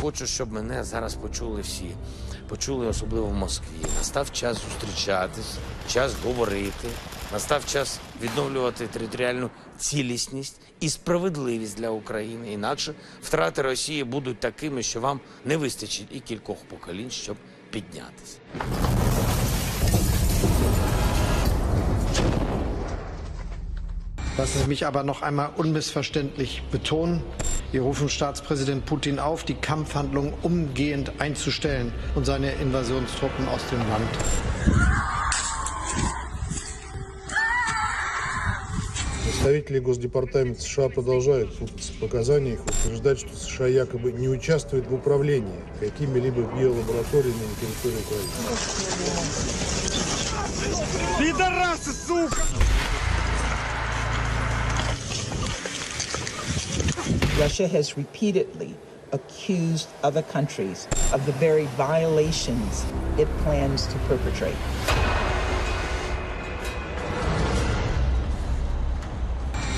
хочу, щоб мене зараз почули всі. Почули особливо в Москві. Настав час зустрічатись, час говорити. Настав час відновлювати територіальну цілісність і справедливість для України. Інакше втрати Росії будуть такими, що вам не вистачить і кількох поколінь, щоб піднятися. Lassen Sie mich aber noch einmal unmissverständlich betonen. Wir rufen Staatspräsident Putin auf, die Kampfhandlungen umgehend einzustellen und seine Invasionstruppen aus dem Land. Представители Госдепартамента США продолжают в показаниях утверждать, что США якобы не участвует в управлении какими-либо биолабораториями на территории Украины. Russia has repeatedly accused other countries of the very violations it plans to perpetrate.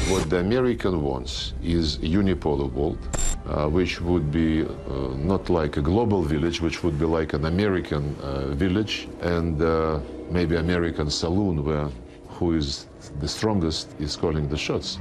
What the American wants is unipolar world, uh, which would be uh, not like a global village, which would be like an American uh, village and uh, maybe American saloon where who is the strongest is calling the shots.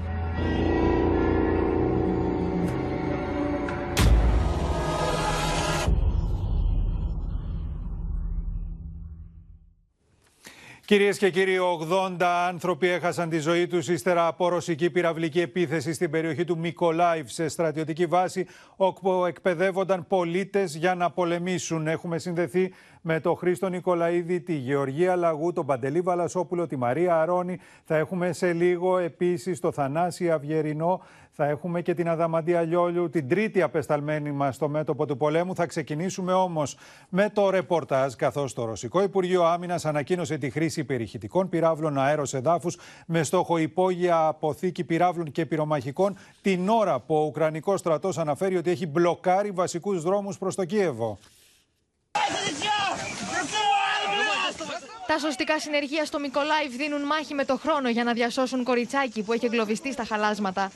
Κυρίες και κύριοι, 80 άνθρωποι έχασαν τη ζωή τους ύστερα από ρωσική πυραυλική επίθεση στην περιοχή του Μικολάιβ σε στρατιωτική βάση όπου εκπαιδεύονταν πολίτες για να πολεμήσουν. Έχουμε συνδεθεί με τον Χρήστο Νικολαίδη, τη Γεωργία Λαγού, τον Παντελή Βαλασόπουλο, τη Μαρία Αρώνη. Θα έχουμε σε λίγο επίσης το Θανάση Αυγερινό. Θα έχουμε και την Αδαμαντία Λιόλιου, την τρίτη απεσταλμένη μας στο μέτωπο του πολέμου. Θα ξεκινήσουμε όμως με το ρεπορτάζ, καθώς το Ρωσικό Υπουργείο Άμυνας ανακοίνωσε τη χρήση περιχητικών πυράβλων αέρος εδάφους με στόχο υπόγεια αποθήκη πυράβλων και πυρομαχικών την ώρα που ο Ουκρανικός στρατός αναφέρει ότι έχει μπλοκάρει βασικούς δρόμους προς το Κίεβο. Τα σωστικά συνεργεία στο Μικολάιβ δίνουν μάχη με το χρόνο για να διασώσουν κοριτσάκι που έχει εγκλωβιστεί στα χαλάσματα.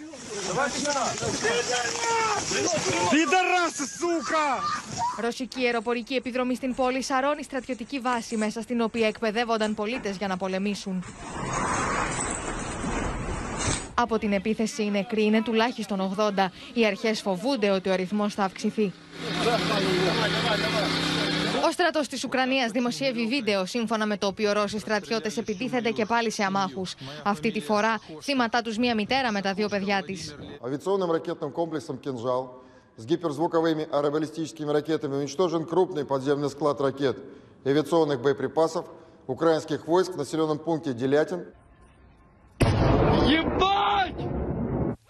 Ρωσική αεροπορική επιδρομή στην πόλη σαρώνει στρατιωτική βάση μέσα στην οποία εκπαιδεύονταν πολίτες για να πολεμήσουν. Από την επίθεση οι νεκροί είναι τουλάχιστον 80. Οι αρχές φοβούνται ότι ο αριθμός θα αυξηθεί. Ο στρατό τη Ουκρανία δημοσιεύει βίντεο σύμφωνα με το οποίο Ρώσοι στρατιώτε επιτίθενται και πάλι σε αμάχου. Αυτή τη φορά θύματα του μία μητέρα με τα δύο παιδιά τη. Авиационным ракетным комплексом «Кинжал» с гиперзвуковыми аэробаллистическими ракетами уничтожен крупный подземный склад ракет и авиационных боеприпасов украинских войск в населенном пункте Делятин.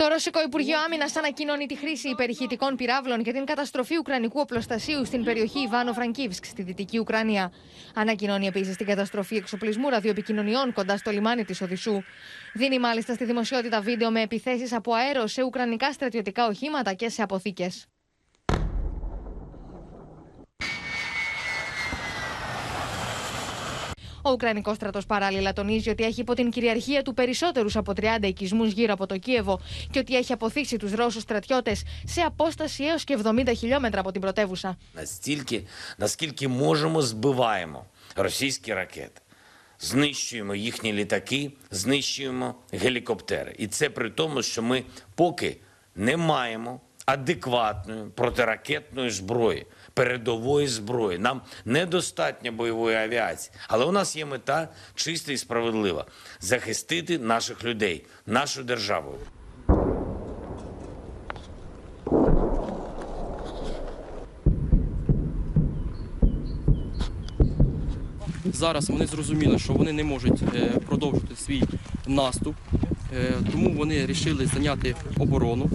Το Ρωσικό Υπουργείο Άμυνας ανακοινώνει τη χρήση υπερηχητικών πυράβλων για την καταστροφή Ουκρανικού οπλοστασίου στην περιοχή Ιβάνο Φραγκίβσκ στη Δυτική Ουκρανία. Ανακοινώνει επίσης την καταστροφή εξοπλισμού ραδιοεπικοινωνιών κοντά στο λιμάνι της Οδυσσού. Δίνει μάλιστα στη δημοσιότητα βίντεο με επιθέσεις από αέρο σε ουκρανικά στρατιωτικά οχήματα και σε αποθήκες. Ο Ουκρανικό στρατό παράλληλα τονίζει ότι έχει υπό την κυριαρχία του περισσότερου από 30 οικισμού γύρω από το Κίεβο και ότι έχει αποθήσει του Ρώσου στρατιώτε σε απόσταση έω και 70 χιλιόμετρα από την πρωτεύουσα. Настільки, наскільки можемо, збиваємо російські ракети. Знищуємо їхні літаки, знищуємо гелікоптери. І це при тому, що ми поки не маємо адекватної протиракетної зброї, Передової зброї. Нам недостатньо бойової авіації. Але у нас є мета чиста і справедлива захистити наших людей, нашу державу. Зараз вони зрозуміли, що вони не можуть е, продовжити свій наступ, е, тому вони вирішили зайняти оборону.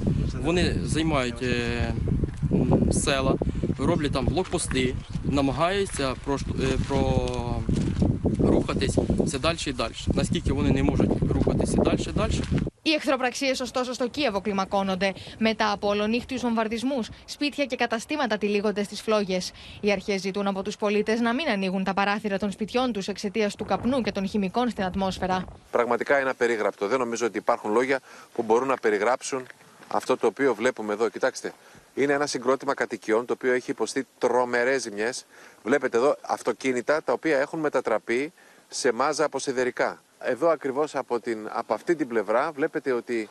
Вони займають е, села, роблять там блокпости, намагаються прош- е, прорухатись все далі і далі. Наскільки вони не можуть рухатися далі і далі, Οι εχθροπραξίε, ωστόσο, στο Κίεβο κλιμακώνονται. Μετά από ολονύχτιου βομβαρδισμού, σπίτια και καταστήματα τυλίγονται στι φλόγε. Οι αρχέ ζητούν από του πολίτε να μην ανοίγουν τα παράθυρα των σπιτιών του εξαιτία του καπνού και των χημικών στην ατμόσφαιρα. Πραγματικά είναι απερίγραπτο. Δεν νομίζω ότι υπάρχουν λόγια που μπορούν να περιγράψουν αυτό το οποίο βλέπουμε εδώ. Κοιτάξτε, είναι ένα συγκρότημα κατοικιών το οποίο έχει υποστεί τρομερές ζημιές. Βλέπετε εδώ αυτοκίνητα τα οποία έχουν μετατραπεί σε μάζα από σιδερικά. Εδώ ακριβώς από, την, από αυτή την πλευρά βλέπετε ότι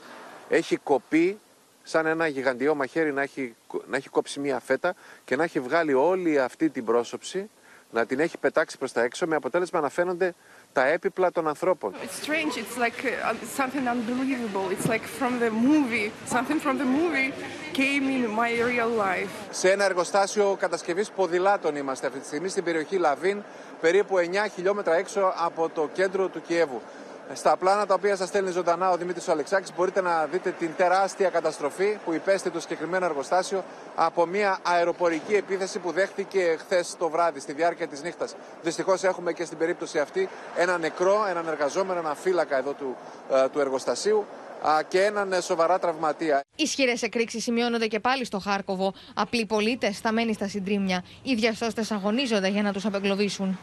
έχει κοπεί σαν ένα γιγαντιό μαχαίρι να έχει, να έχει κόψει μία φέτα και να έχει βγάλει όλη αυτή την πρόσωψη, να την έχει πετάξει προς τα έξω με αποτέλεσμα να φαίνονται τα έπιπλα των ανθρώπων. It's strange. It's like uh, something unbelievable. It's like from the movie. Something from the movie came in my real life. Σε ένα εργοστάσιο κατασκευής ποδηλάτων είμαστε αυτή τη στιγμή στην περιοχή Λαβίν, περίπου 9 χιλιόμετρα έξω από το κέντρο του Κιέβου στα πλάνα τα οποία σας στέλνει ζωντανά ο Δημήτρης Αλεξάκης. Μπορείτε να δείτε την τεράστια καταστροφή που υπέστη το συγκεκριμένο εργοστάσιο από μια αεροπορική επίθεση που δέχτηκε χθες το βράδυ, στη διάρκεια της νύχτας. Δυστυχώς έχουμε και στην περίπτωση αυτή ένα νεκρό, έναν εργαζόμενο, ένα φύλακα εδώ του, ε, του εργοστασίου και έναν ε, σοβαρά τραυματία. Ισχυρές εκρήξεις σημειώνονται και πάλι στο Χάρκοβο. Απλοί πολίτες σταμένοι στα συντρίμια. Οι διασώστε αγωνίζονται για να τους απεγκλωβίσουν.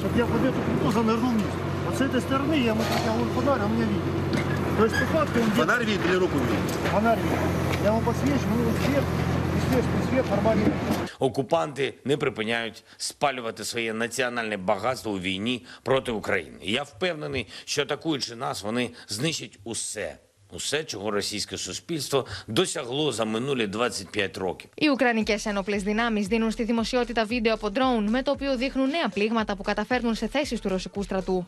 Σε ποια του эту плиту занырнул вниз. Вот с этой стороны я ему поднял фонарь, он меня видит. То есть по факту он... Фонарь видит или руку видит? Фонарь видит. Я ему подсвечу, у него свет, беспечный свет, нормальный. Окупанти не припиняють спалювати своє національне багатство у війні проти України. І Я впевнений, що атакуючи нас, вони знищать усе. Усе, чого російське суспільство досягло за минулі 25 років. Οι Ουκρανικέ ένοπλε δυνάμει δίνουν στη δημοσιότητα βίντεο από ντρόουν με το οποίο δείχνουν νέα πλήγματα που καταφέρνουν σε θέσει του ρωσικού στρατού.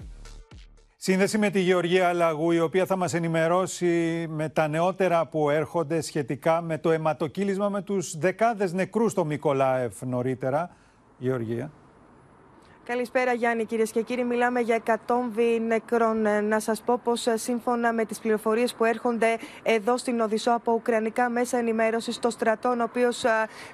Σύνδεση με τη Γεωργία Λαγού, η οποία θα μας ενημερώσει με τα νεότερα που έρχονται σχετικά με το αιματοκύλισμα με τους δεκάδες νεκρούς στο Μικολάευ νωρίτερα. Γεωργία. Καλησπέρα Γιάννη κυρίες και κύριοι. Μιλάμε για εκατόμβη νεκρών. Ε, Να σας πω πως σύμφωνα με τις πληροφορίες που έρχονται εδώ στην Οδυσσό από ουκρανικά μέσα ενημέρωσης, το στρατόν ο οποίος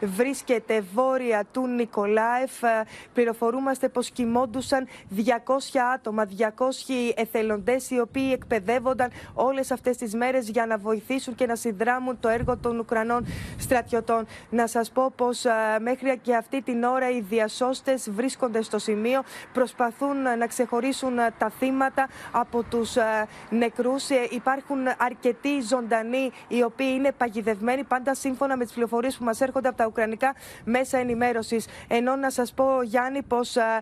βρίσκεται βόρεια του Νικολάεφ, ε, πληροφορούμαστε πως κοιμόντουσαν 200 άτομα, 200 εθελοντές οι οποίοι εκπαιδεύονταν όλες αυτές τις μέρες για να βοηθήσουν και να συνδράμουν το έργο των Ουκρανών στρατιωτών. Να σας πω πως μέχρι και αυτή την ώρα οι διασώστες βρίσκονται στο σημείο προσπαθούν να ξεχωρίσουν τα θύματα από τους νεκρούς. Ε, Υπάρχουν αρκετοί ζωντανοί οι οποίοι είναι παγιδευμένοι πάντα σύμφωνα με τις πληροφορίες που μας έρχονται από τα ουκρανικά μέσα ενημέρωσης. Ενώ να σας πω Γιάννη πως α, α,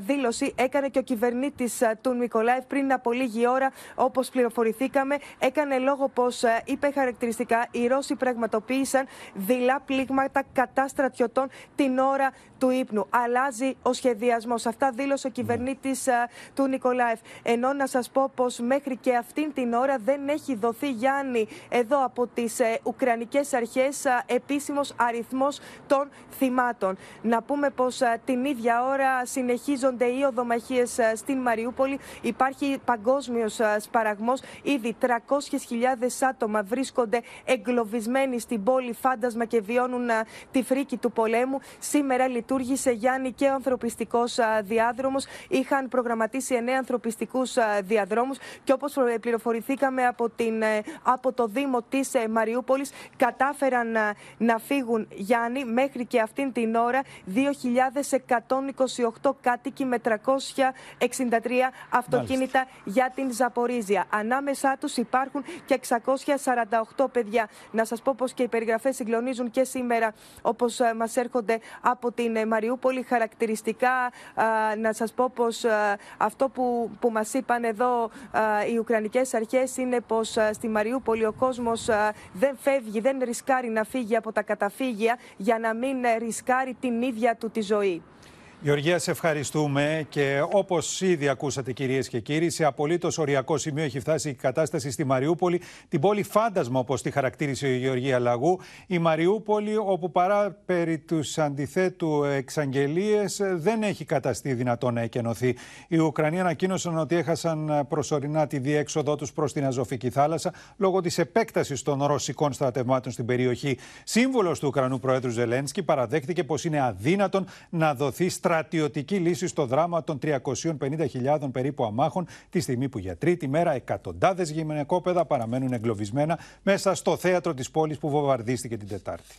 δήλωση έκανε και ο κυβερνήτης α, του Μικολάευ πριν από λίγη ώρα όπως πληροφορηθήκαμε έκανε λόγο πως α, είπε χαρακτηριστικά οι Ρώσοι πραγματοποίησαν δειλά πλήγματα κατά στρατιωτών την ώρα του ύπνου. Αλλάζει ο σχεδιασμός. Αυτά δήλωσε ο κυβερνήτης του Νικολάευ. Ενώ να σας πω πως μέχρι και αυτήν την ώρα δεν έχει δοθεί, Γιάννη, εδώ από τις ε, Ουκρανικές Αρχές επίσημος αριθμός των θυμάτων. Να πούμε πως την ίδια ώρα συνεχίζονται οι οδομαχίες στην Μαριούπολη. Υπάρχει παγκόσμιος σπαραγμός. Ήδη 300.000 άτομα βρίσκονται εγκλωβισμένοι στην πόλη φάντασμα και βιώνουν τη φρίκη του πολέμου. Σήμερα λειτουργήσε Γιάννη και ο ανθρωπιστικό διάδρομος. Είχαν προγραμματίσει εννέα ανθρωπιστικούς διαδρόμους και όπως πληροφορηθήκαμε από, την, ε, από το Δήμο της Μαριούπολης, κατάφεραν ε, να φύγουν Γιάννη μέχρι και αυτήν την ώρα 2.128 κάτοικοι με 363 αυτοκίνητα για την Ζαπορίζια. Ανάμεσά τους υπάρχουν και 648 παιδιά. Να σας πω πως και οι περιγραφές συγκλονίζουν και σήμερα, όπως μας έρχονται από την ε, Μαριούπολη. Χαρακτηριστικά, α, να σας πω πως αυτό που, που μας είπαν εδώ α, οι Ουκρανικές αρχές είναι πως στη Μαριούπολη ο κόσμος δεν φεύγει, δεν ρισκάρει να φύγει από τα καταφύγια για να μην ε, ρισκάρει την ίδια του τη ζωή. Γεωργία, σε ευχαριστούμε και όπως ήδη ακούσατε, κυρίες και κύριοι, σε απολύτως οριακό σημείο έχει φτάσει η κατάσταση στη Μαριούπολη, την πόλη φάντασμα, όπως τη χαρακτήρισε η Γεωργία Λαγού. Η Μαριούπολη, όπου παρά περί τους αντιθέτου εξαγγελίες δεν έχει καταστεί δυνατό να εκενωθεί. Οι Ουκρανοί ανακοίνωσαν ότι έχασαν προσωρινά τη διέξοδό τους προς την Αζωφική θάλασσα λόγω της επέκτασης των ρωσικών στρατευμάτων στην περιοχή. Σύμβολος του Ουκρανού Προέδρου Ζελένσκι παραδέχτηκε πως είναι αδύνατον να δοθεί στρατιωτική λύση στο δράμα των 350.000 περίπου αμάχων, τη στιγμή που για τρίτη μέρα εκατοντάδε γυναικόπαιδα παραμένουν εγκλωβισμένα μέσα στο θέατρο τη πόλη που βομβαρδίστηκε την Τετάρτη.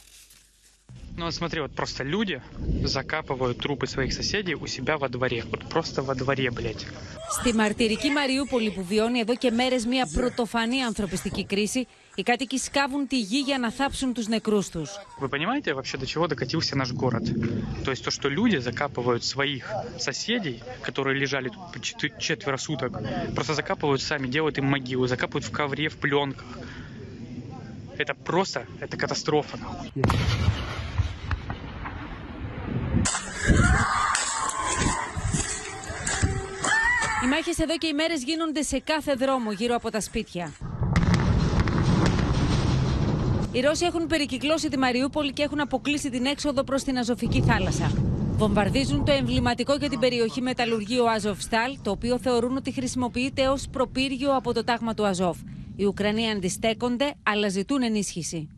Ну вот смотри, вот просто люди закапывают трупы своих соседей у себя во дворе. Вот просто во дворе, блядь. Στη μαρτυρική Μαριούπολη που βιώνει εδώ και μέρες μια πρωτοφανή ανθρωπιστική κρίση, οι κάτοικοι σκάβουν τη γη για να θάψουν τους νεκρούς τους. Вы понимаете вообще, до чего докатился наш город? То есть то, что люди закапывают своих соседей, которые лежали тут по чет- четверо суток, просто закапывают сами, делают им могилу, закапывают в ковре, в пленках. Это просто, это катастрофа. нахуй. Οι μάχες εδώ και οι μέρες γίνονται σε κάθε δρόμο γύρω από τα σπίτια. Οι Ρώσοι έχουν περικυκλώσει τη Μαριούπολη και έχουν αποκλείσει την έξοδο προς την Αζωφική θάλασσα. Βομβαρδίζουν το εμβληματικό για την περιοχή μεταλλουργείο Αζοφστάλ, το οποίο θεωρούν ότι χρησιμοποιείται ως προπύργιο από το τάγμα του Αζόφ. Οι Ουκρανοί αντιστέκονται, αλλά ζητούν ενίσχυση.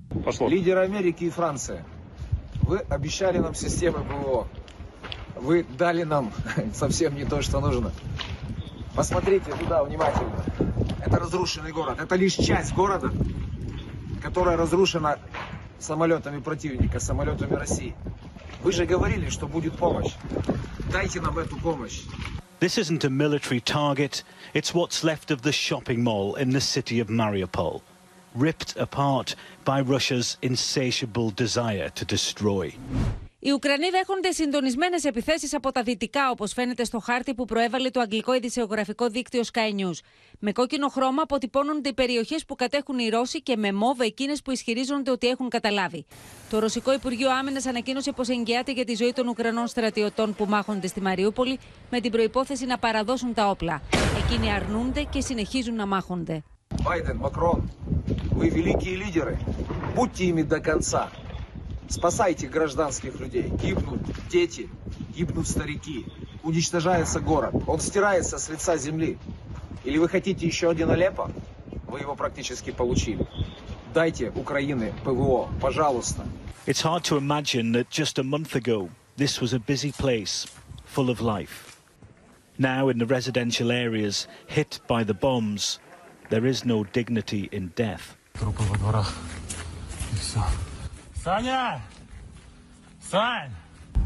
Лидеры Америки и Франции, вы обещали нам системы ПВО. Вы дали нам совсем не то, что нужно. Посмотрите туда внимательно. Это разрушенный город. Это лишь часть города, Которая разрушена самолетами противника, самолетами России. Вы же говорили, что будет помощь. Дайте нам эту помощь. This isn't a military target, it's what's left of the shopping mall in the city of Mariupol, ripped apart by Russia's insatiable desire to destroy. Οι Ουκρανοί δέχονται συντονισμένε επιθέσει από τα δυτικά, όπω φαίνεται στο χάρτη που προέβαλε το αγγλικό ειδησεογραφικό δίκτυο Sky News. Με κόκκινο χρώμα αποτυπώνονται οι περιοχέ που κατέχουν οι Ρώσοι και με μόβ εκείνε που ισχυρίζονται ότι έχουν καταλάβει. Το Ρωσικό Υπουργείο Άμυνα ανακοίνωσε πω εγγυάται για τη ζωή των Ουκρανών στρατιωτών που μάχονται στη Μαριούπολη με την προπόθεση να παραδώσουν τα όπλα. Εκείνοι αρνούνται και συνεχίζουν να μάχονται. Байден, Макрон, вы великие лидеры. Будьте ими до конца. Спасайте гражданских людей. Гибнут дети, гибнут старики. Уничтожается город. Он стирается с лица земли. Или вы хотите еще один Алеппо? Вы его практически получили. Дайте Украины ПВО, пожалуйста. It's hard to imagine that just a month ago, this was a busy place, full of life. Now, in the residential areas hit by the bombs, there is no dignity in death. Трупы во дворах. И все. Саня! Сань!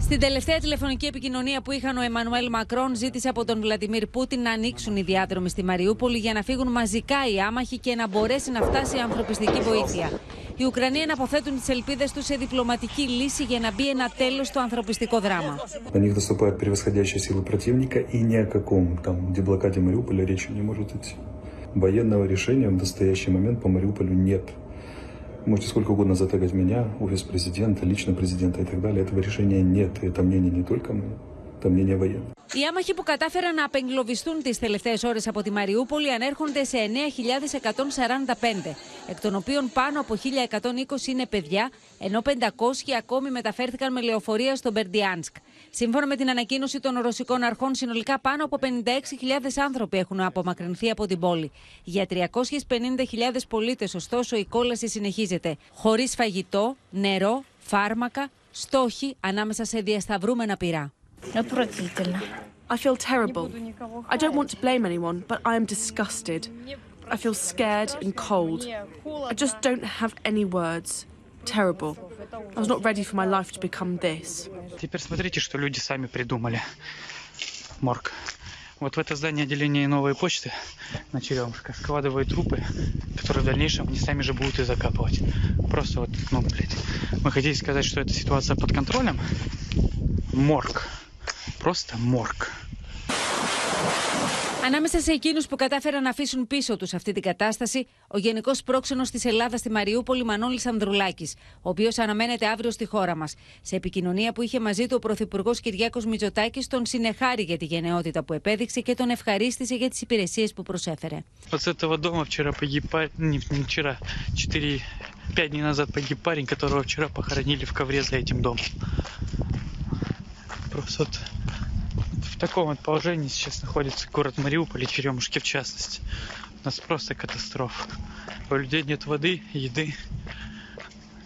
Στην τελευταία τηλεφωνική επικοινωνία που είχαν, ο Εμμανουέλ Μακρόν ζήτησε από τον Βλαντιμίρ Πούτιν να ανοίξουν οι διάδρομοι στη Μαριούπολη για να φύγουν μαζικά οι άμαχοι και να μπορέσει να φτάσει η ανθρωπιστική βοήθεια. Οι Ουκρανοί αναποθέτουν τι ελπίδε του σε διπλωματική λύση για να μπει ένα τέλο στο ανθρωπιστικό δράμα. На них наступают превосходящие силы противника, и ни о каком там деблокаде Мариуполя речи не может идти. Военного решения в настоящий момент по Мариуполю нет. Можете сколько угодно затагать меня, офис президента, лично президента и так далее. Этого решения нет. И это мнение не только мое, это мнение военных. Οι άμαχοι που κατάφεραν να απεγκλωβιστούν τις τελευταίες ώρες από τη Μαριούπολη ανέρχονται σε 9.145, εκ των οποίων πάνω από 1.120 είναι παιδιά, ενώ 500 ακόμη μεταφέρθηκαν με λεωφορεία στο Μπερντιάνσκ. Σύμφωνα με την ανακοίνωση των ρωσικών αρχών, συνολικά πάνω από 56.000 άνθρωποι έχουν απομακρυνθεί από την πόλη. Για 350.000 πολίτες, ωστόσο, η κόλαση συνεχίζεται. Χωρίς φαγητό, νερό, φάρμακα, στόχοι ανάμεσα σε διασταυρούμενα πυρά. Отвратительно. I feel terrible. I don't want to blame anyone, but I am disgusted. I feel scared and cold. I just don't have any words. Terrible. I was not ready for my life to become this. Теперь смотрите, что люди сами придумали. Морг. Вот в это здание отделения новой почты на Черемушка складывают трупы, которые в дальнейшем они сами же будут и закапывать. Просто вот, ну, блядь. Вы хотите сказать, что эта ситуация под контролем? Морг. Просто морг. Ανάμεσα σε εκείνου που κατάφεραν να αφήσουν πίσω του αυτή την κατάσταση, ο Γενικό Πρόξενο τη Ελλάδα στη Μαριούπολη, Μανώλη Ανδρουλάκη, ο οποίο αναμένεται αύριο στη χώρα μα. Σε επικοινωνία που είχε μαζί του ο Πρωθυπουργό Κυριάκο Μητσοτάκη, τον συνεχάρη για τη γενναιότητα που επέδειξε και τον ευχαρίστησε για τι υπηρεσίε που προσέφερε. Вот с этого дома вчера погиб парень, не, не вчера, 4, 5 дней назад погиб парень, которого вчера похоронили в ковре за этим домом. Просто вот в таком вот положении сейчас находится город Мариуполь и Черемушки в частности. У нас просто катастрофа. У людей нет воды, еды.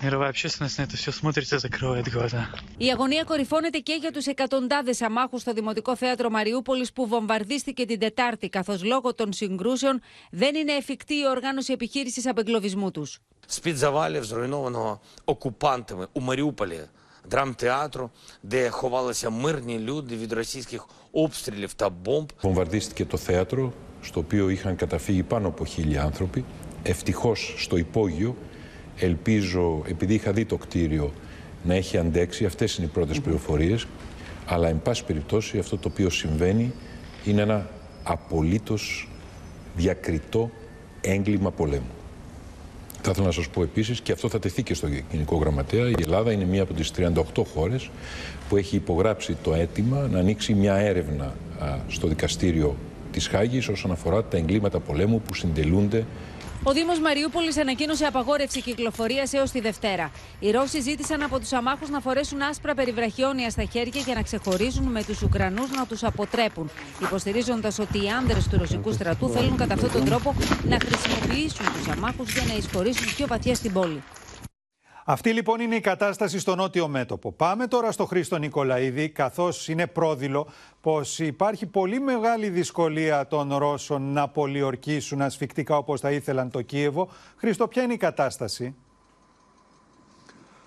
Мировая общественность на это все смотрит и закрывает глаза. Η αγωνία κορυφώνεται και για του εκατοντάδε αμάχου στο Δημοτικό Θέατρο Μαριούπολη που βομβαρδίστηκε την Τετάρτη, καθώ λόγω των συγκρούσεων δεν είναι εφικτή η οργάνωση επιχείρηση απεγκλωβισμού του. З-під завалів, зруйнованого окупантами у Маріуполі, драмтеатру, де ховалися мирні люди від російських обстрілів та бомб. Βομβαρδίστηκε το θέατρο, στο οποίο είχαν καταφύγει πάνω από χίλιοι άνθρωποι. Ευτυχώς στο υπόγειο, ελπίζω, επειδή είχα δει το κτίριο, να έχει αντέξει. Αυτές είναι οι πρώτες πληροφορίες. Αλλά, εν πάση περιπτώσει, αυτό το οποίο συμβαίνει είναι ένα απολύτως διακριτό έγκλημα πολέμου. Θα ήθελα να σας πω επίσης, και αυτό θα τεθεί και στο Γενικό Γραμματέα, η Ελλάδα είναι μία από τις 38 χώρες που έχει υπογράψει το αίτημα να ανοίξει μια έρευνα α, στο δικαστήριο της Χάγης όσον αφορά τα εγκλήματα πολέμου που συντελούνται Ο Δήμος Μαριούπολης ανακοίνωσε απαγόρευση κυκλοφορίας έως τη Δευτέρα. Οι Ρώσοι ζήτησαν από τους αμάχους να φορέσουν άσπρα περιβραχιόνια στα χέρια για να ξεχωρίζουν με τους Ουκρανούς να τους αποτρέπουν, υποστηρίζοντας ότι οι άνδρε του ρωσικού στρατού θέλουν κατά αυτόν τον τρόπο να χρησιμοποιήσουν τους αμάχους για να εισχωρήσουν πιο βαθιά στην πόλη. Αυτή λοιπόν είναι η κατάσταση στο νότιο μέτωπο. Πάμε τώρα στο Χρήστο Νικολαίδη, καθώς είναι πρόδειλο πως υπάρχει πολύ μεγάλη δυσκολία των Ρώσων να πολιορκήσουν ασφικτικά όπως θα ήθελαν το Κίεβο. Χρήστο, ποια είναι η κατάσταση;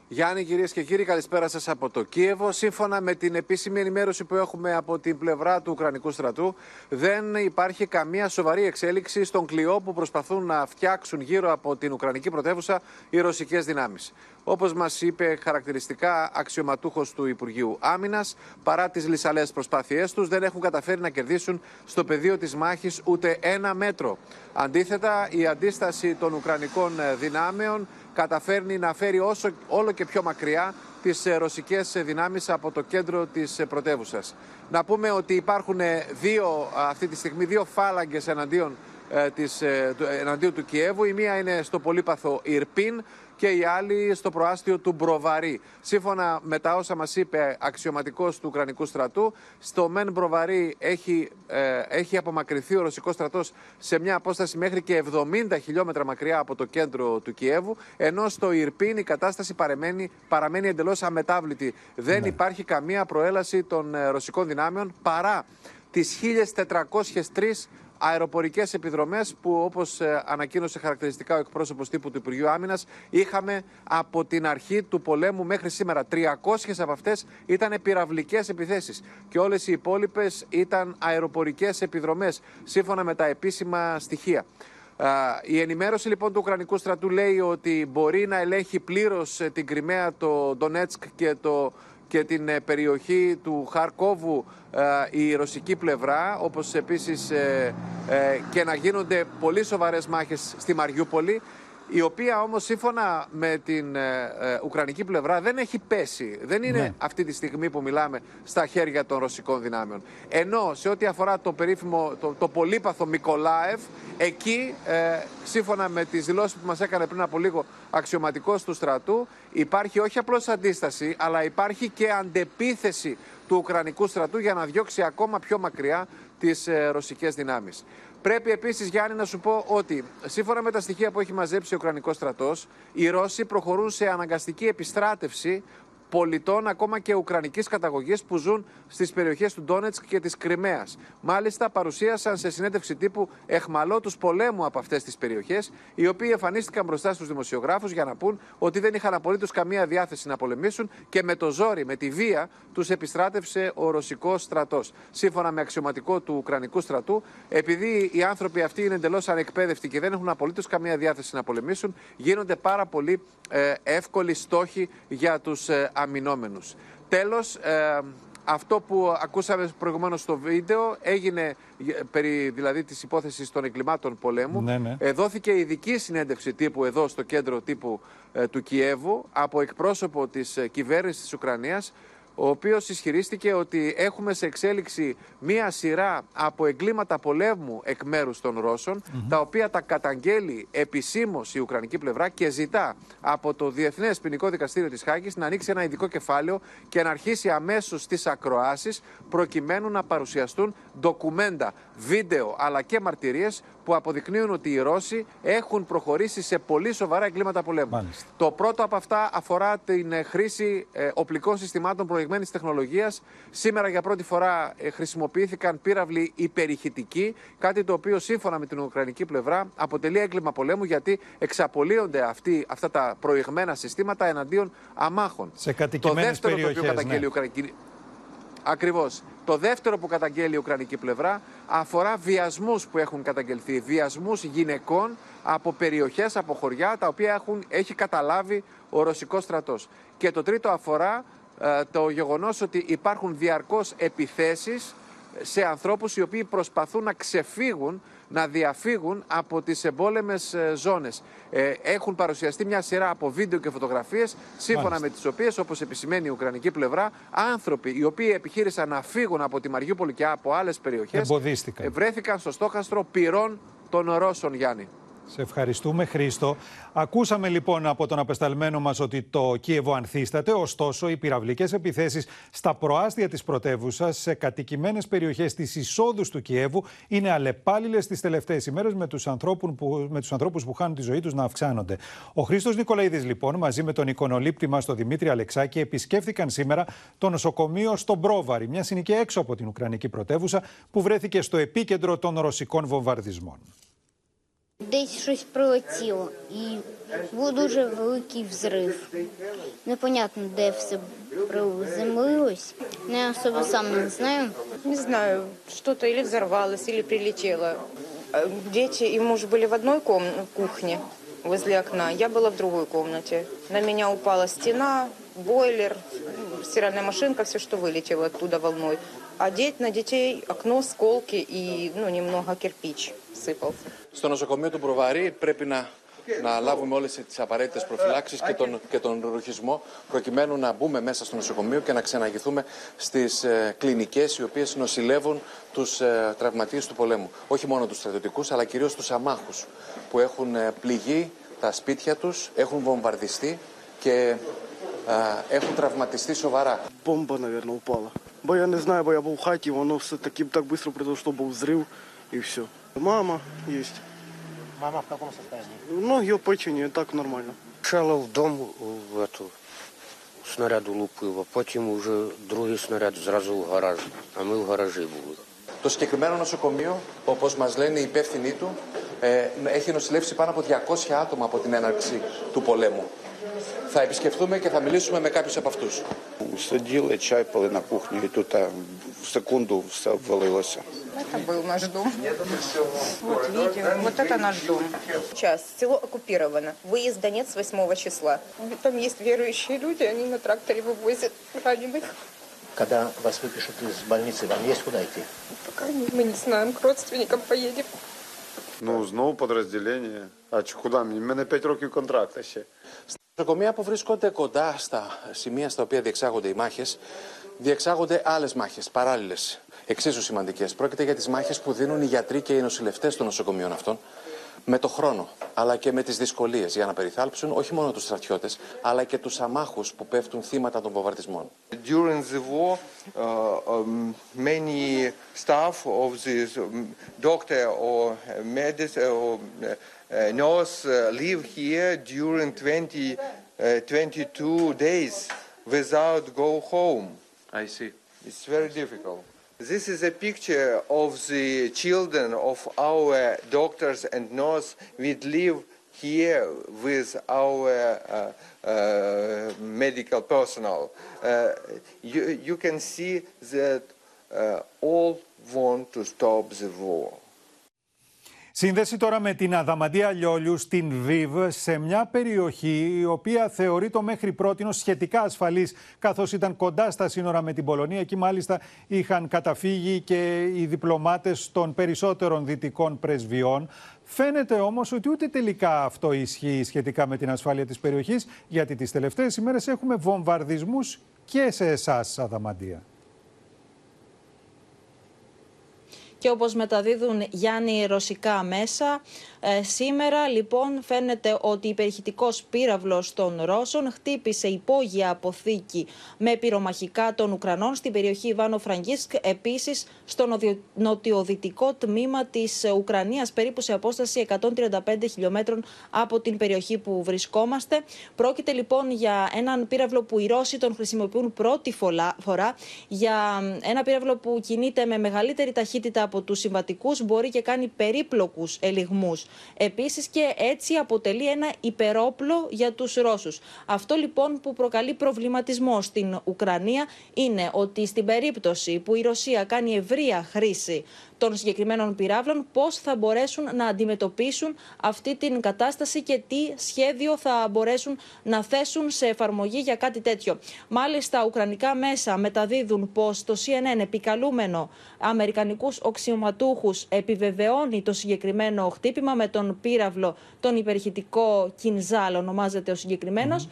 Γιάννη, κυρίες και κύριοι, καλησπέρα σας από το Κίεβο. Σύμφωνα με την επίσημη ενημέρωση που έχουμε από την πλευρά του Ουκρανικού στρατού, δεν υπάρχει καμία σοβαρή εξέλιξη στον κλειό που προσπαθούν να φτιάξουν γύρω από την Ουκρανική πρωτεύουσα οι ρωσικές δυνάμεις. Όπως μας είπε χαρακτηριστικά αξιωματούχος του Υπουργείου Άμυνας, παρά τις λυσαλέ προσπάθειές τους, δεν έχουν καταφέρει να κερδίσουν στο πεδίο της μάχης ούτε ένα μέτρο. Αντίθετα, η αντίσταση των Ουκρανικών δυνάμεων καταφέρνει να φέρει όσο, όλο και πιο μακριά τις ε, ρωσικές δυνάμεις από το κέντρο της ε, πρωτεύουσας. Να πούμε ότι υπάρχουν δύο, αυτή τη στιγμή δύο φάλαγγες εναντίον, ε, της, εναντίον του Κιέβου. Η μία είναι στο πολύπαθο Ιρπίν και η άλλη στο προάστιο του Μπροβαρή. Σύμφωνα με τα όσα μας είπε αξιωματικός του Ουκρανικού στρατού, στο Μεν Μπροβαρή έχει, ε, έχει απομακρυνθεί ο ρωσικός στρατός σε μια απόσταση μέχρι και 70 χιλιόμετρα μακριά από το κέντρο του Κιέβου, ενώ στο Ιρπίν η κατάσταση παραμένει, παραμένει εντελώς αμετάβλητη. Δεν Ναι. υπάρχει καμία προέλαση των ε, ρωσικών δυνάμεων παρά τις 1403 αεροπορικές επιδρομές που, όπως ανακοίνωσε χαρακτηριστικά ο εκπρόσωπος τύπου του Υπουργείου Άμυνας, είχαμε από την αρχή του πολέμου μέχρι σήμερα. 300 από αυτές ήταν πυραυλικές επιθέσεις και όλες οι υπόλοιπες ήταν αεροπορικές επιδρομές, σύμφωνα με τα επίσημα στοιχεία. Α, Η ενημέρωση λοιπόν του Ουκρανικού στρατού λέει ότι μπορεί να ελέγχει πλήρως την Κρυμαία, το Ντονέτσκ και το και την ε, περιοχή του Χαρκόβου ε, η ρωσική πλευρά, όπως επίσης ε, ε, και να γίνονται πολύ σοβαρές μάχες στη Μαριούπολη, η οποία όμως σύμφωνα με την ε, ε, Ουκρανική πλευρά δεν έχει πέσει. Δεν είναι Ναι. αυτή τη στιγμή που μιλάμε στα χέρια των ρωσικών δυνάμεων. Ενώ σε ό,τι αφορά το περίφημο, το, το πολύπαθο Μικολάευ, εκεί, ε, σύμφωνα με τις δηλώσεις που μας έκανε πριν από λίγο αξιωματικός του στρατού, υπάρχει όχι απλώς αντίσταση, αλλά υπάρχει και αντεπίθεση του Ουκρανικού στρατού για να διώξει ακόμα πιο μακριά τις ε, ρωσικές δυνάμεις. Πρέπει επίσης, Γιάννη, να σου πω ότι σύμφωνα με τα στοιχεία που έχει μαζέψει ο Ουκρανικός στρατός, οι Ρώσοι προχωρούν σε αναγκαστική επιστράτευση πολιτών ακόμα και ουκρανικής καταγωγής που ζουν στις περιοχές του Ντόνετσκ και της Κρυμαίας. Μάλιστα, παρουσίασαν σε συνέντευξη τύπου εχμαλώτους πολέμου από αυτές τις περιοχές, οι οποίοι εμφανίστηκαν μπροστά στους δημοσιογράφους για να πούν ότι δεν είχαν απολύτως καμία διάθεση να πολεμήσουν και με το ζόρι, με τη βία, τους επιστράτευσε ο ρωσικός στρατός. Σύμφωνα με αξιωματικό του Ουκρανικού στρατού, επειδή οι άνθρωποι αυτοί είναι εντελώς ανεκπαίδευτοι και δεν έχουν απολύτως καμία διάθεση να πολεμήσουν, γίνονται πάρα πολύ ε, εύκολοι στόχοι για τους ε, αμυνόμενου. Τέλος, ε, αυτό που ακούσαμε προηγουμένως στο βίντεο έγινε ε, περί δηλαδή της υπόθεσης των εγκλημάτων πολέμου. Ναι, ναι. Ε, δόθηκε ειδική συνέντευξη τύπου εδώ στο κέντρο τύπου ε, του Κιέβου από εκπρόσωπο της ε, κυβέρνησης της Ουκρανίας ο οποίος ισχυρίστηκε ότι έχουμε σε εξέλιξη μία σειρά από εγκλήματα πολέμου εκ μέρους των ρωσων τα οποία τα καταγγέλει επισήμως η Ουκρανική πλευρά και ζητά από το Διεθνές Ποινικό Δικαστήριο της Χάγης να ανοίξει ένα ειδικό κεφάλαιο και να αρχίσει αμέσως τις ακροάσεις προκειμένου να παρουσιαστούν ντοκουμέντα, βίντεο αλλά και μαρτυρίες που αποδεικνύουν ότι οι Ρώσοι έχουν προχωρήσει σε πολύ σοβαρά εγκλήματα πολέμου. Το πρώτο από αυτά αφορά την ε, χρήση ε, οπλικών συστημάτων προηγμένου προηγμένης τεχνολογίας. Σήμερα για πρώτη φορά ε, χρησιμοποιήθηκαν πύραυλοι υπερηχητικοί, κάτι το οποίο σύμφωνα με την Ουκρανική πλευρά αποτελεί έγκλημα πολέμου γιατί εξαπολύονται αυτοί, αυτά τα προηγμένα συστήματα εναντίον αμάχων. Σε Το κατοικημένες δεύτερο το οποίο περιοχές, καταγγέλει ναι. η Ουκρανική. Ακριβώς. Το δεύτερο που καταγγέλει η Ουκρανική πλευρά αφορά βιασμούς που έχουν καταγγελθεί. Βιασμούς γυναικών από περιοχές, από χωριά, τα οποία έχουν, έχει καταλάβει ο Ρωσικός στρατός. Και το τρίτο αφορά ε, το γεγονός ότι υπάρχουν διαρκώς επιθέσεις σε ανθρώπους οι οποίοι προσπαθούν να ξεφύγουν, να διαφύγουν από τις εμπόλεμες ε, ζώνες. Ε, έχουν παρουσιαστεί μια σειρά από βίντεο και φωτογραφίες, σύμφωνα Μάλιστα. με τις οποίες, όπως επισημαίνει η Ουκρανική πλευρά, άνθρωποι οι οποίοι επιχείρησαν να φύγουν από τη Μαριούπολη και από άλλες περιοχές, Εμποδίστηκαν. ε, βρέθηκαν στο στόχαστρο πυρών των Ρώσων, Γιάννη. Σε ευχαριστούμε, Χρήστο. Ακούσαμε λοιπόν από τον απεσταλμένο μας ότι το Κίεβο ανθίσταται, ωστόσο οι πυραυλικές επιθέσεις στα προάστια της πρωτεύουσας σε κατοικημένες περιοχές της εισόδους του Κιέβου είναι αλλεπάλληλες τις τελευταίες ημέρες με τους, ανθρώπους που, με τους ανθρώπους που χάνουν τη ζωή τους να αυξάνονται. Ο Χρήστος Νικολαίδης λοιπόν μαζί με τον εικονολήπτη μας τον Δημήτρη Αλεξάκη επισκέφθηκαν σήμερα το νοσοκομείο στο Μπρόβαρη, μια συνοικία έξω από την Ουκρανική πρωτεύουσα που βρέθηκε στο επίκεντρο των ρωσικών βομβαρδισμών. Десь щось прилетіло, і був дуже великий взрив. Непонятно, де все приземлилось. Я особо сам не знаю. Не знаю, что-то или взорвалось, или прилетело. Э, Дети и муж были в одной ком- кухне возле окна, я была в другой комнате. На меня упала стена, бойлер, м, стиральная машинка, все, что вылетело оттуда волной. А деть на детей окно, сколки и ну, немного кирпич сыпался. στο νοσοκομείο του Προβαρή. Πρέπει να, λάβουμε όλες τις απαραίτητες προφυλάξεις και τον, και τον ρουχισμό, προκειμένου να μπούμε μέσα στο νοσοκομείο και να ξεναγηθούμε στις ε, κλινικές οι οποίες νοσηλεύουν τους ε, τραυματίες του πολέμου. Όχι μόνο τους στρατιωτικούς, αλλά κυρίως τους αμάχους που έχουν ε, πληγεί τα σπίτια τους, έχουν βομβαρδιστεί και ε, έχουν τραυματιστεί σοβαρά. Я не. Мама есть. Мама в каком состоянии? Ноги опечені, так нормально. Почало в дом в эту, снаряду лупило, потім уже другий снаряд зразу в гараж, а ми в гаражі були. Το συγκεκριμένο νοσοκομείο, όπω μα λένε οι υπεύθυνοι του, έχει νοσηλεύσει πάνω από 200 άτομα από την έναρξη του πολέμου. Θα επισκεφτούμε και θα μιλήσουμε με κάποιους από αυτούς. Сиділи, чай пили на кухні, і тут а, в секунду все обвалилося. Это был наш дом. Вот видим, вот это наш дом. Сейчас село оккупировано. Выезд в Донец 8 числа. Там есть верующие люди, они на тракторе вывозят раненых. Когда вас выпишут из больницы, вам есть куда идти? Пока не- мы не знаем, к родственникам поедем. Ну, знову підрозділення. А чи куди мені? У мене 5 років контракту ще. Νοσοκομεία που βρίσκονται κοντά στα σημεία στα οποία διεξάγονται οι μάχες, διεξάγονται άλλες μάχες, παράλληλες, εξίσου σημαντικές. Πρόκειται για τις μάχες που δίνουν οι γιατροί και οι νοσηλευτές των νοσοκομείων αυτών, με το χρόνο αλλά και με τις δυσκολίες για να περιθάλψουν όχι μόνο τους στρατιώτες αλλά και τους αμάχους που πέφτουν θύματα των βομβαρδισμών. During the war, uh, um, many staff of this um, doctor or medicine uh, or uh, nurse live here during 20, 22 days without go home. I see. It's very difficult. This is a picture of the children of our doctors and nurses. We live here with our uh, uh, medical personnel. Uh, you, you can see that uh, all want to stop the war. Σύνδεση τώρα με την Αδαμαντία Λιόλιου στην Βίβ, σε μια περιοχή η οποία θεωρείται μέχρι πρώτη σχετικά ασφαλής, καθώς ήταν κοντά στα σύνορα με την Πολωνία. Εκεί μάλιστα είχαν καταφύγει και οι διπλωμάτες των περισσότερων δυτικών πρεσβειών. Φαίνεται όμως ότι ούτε τελικά αυτό ισχύει σχετικά με την ασφάλεια της περιοχής, γιατί τις τελευταίες ημέρες έχουμε βομβαρδισμούς και σε εσάς, Αδαμαντία. Και όπως μεταδίδουν Γιάννη ρωσικά μέσα, ε, σήμερα λοιπόν φαίνεται ότι υπερηχητικός πύραυλος των Ρώσων χτύπησε υπόγεια αποθήκη με πυρομαχικά των Ουκρανών στην περιοχή Ιβάνο Φραγκίσκ, επίσης στο νοτιο- νοτιοδυτικό τμήμα της Ουκρανίας, περίπου σε απόσταση 135 χιλιόμετρων από την περιοχή που βρισκόμαστε. Πρόκειται λοιπόν για έναν πύραυλο που οι Ρώσοι τον χρησιμοποιούν πρώτη φολα- φορά, για ένα πύραυλο που κινείται με μεγαλύτερη ταχύτητα από τους συμβατικούς, μπορεί και κάνει περίπλοκους ελιγμούς. Επίσης και έτσι αποτελεί ένα υπερόπλο για τους Ρώσους. Αυτό λοιπόν που προκαλεί προβληματισμό στην Ουκρανία είναι ότι στην περίπτωση που η Ρωσία κάνει ευρεία χρήση των συγκεκριμένων πυράβλων, πώς θα μπορέσουν να αντιμετωπίσουν αυτή την κατάσταση και τι σχέδιο θα μπορέσουν να θέσουν σε εφαρμογή για κάτι τέτοιο. Μάλιστα, ουκρανικά μέσα μεταδίδουν πως το CNN επικαλούμενο αμερικανικούς οξυωματούχους επιβεβαιώνει το συγκεκριμένο χτύπημα με τον πύραυλο, τον υπερχητικό Κινζάλ ονομάζεται ο συγκεκριμενος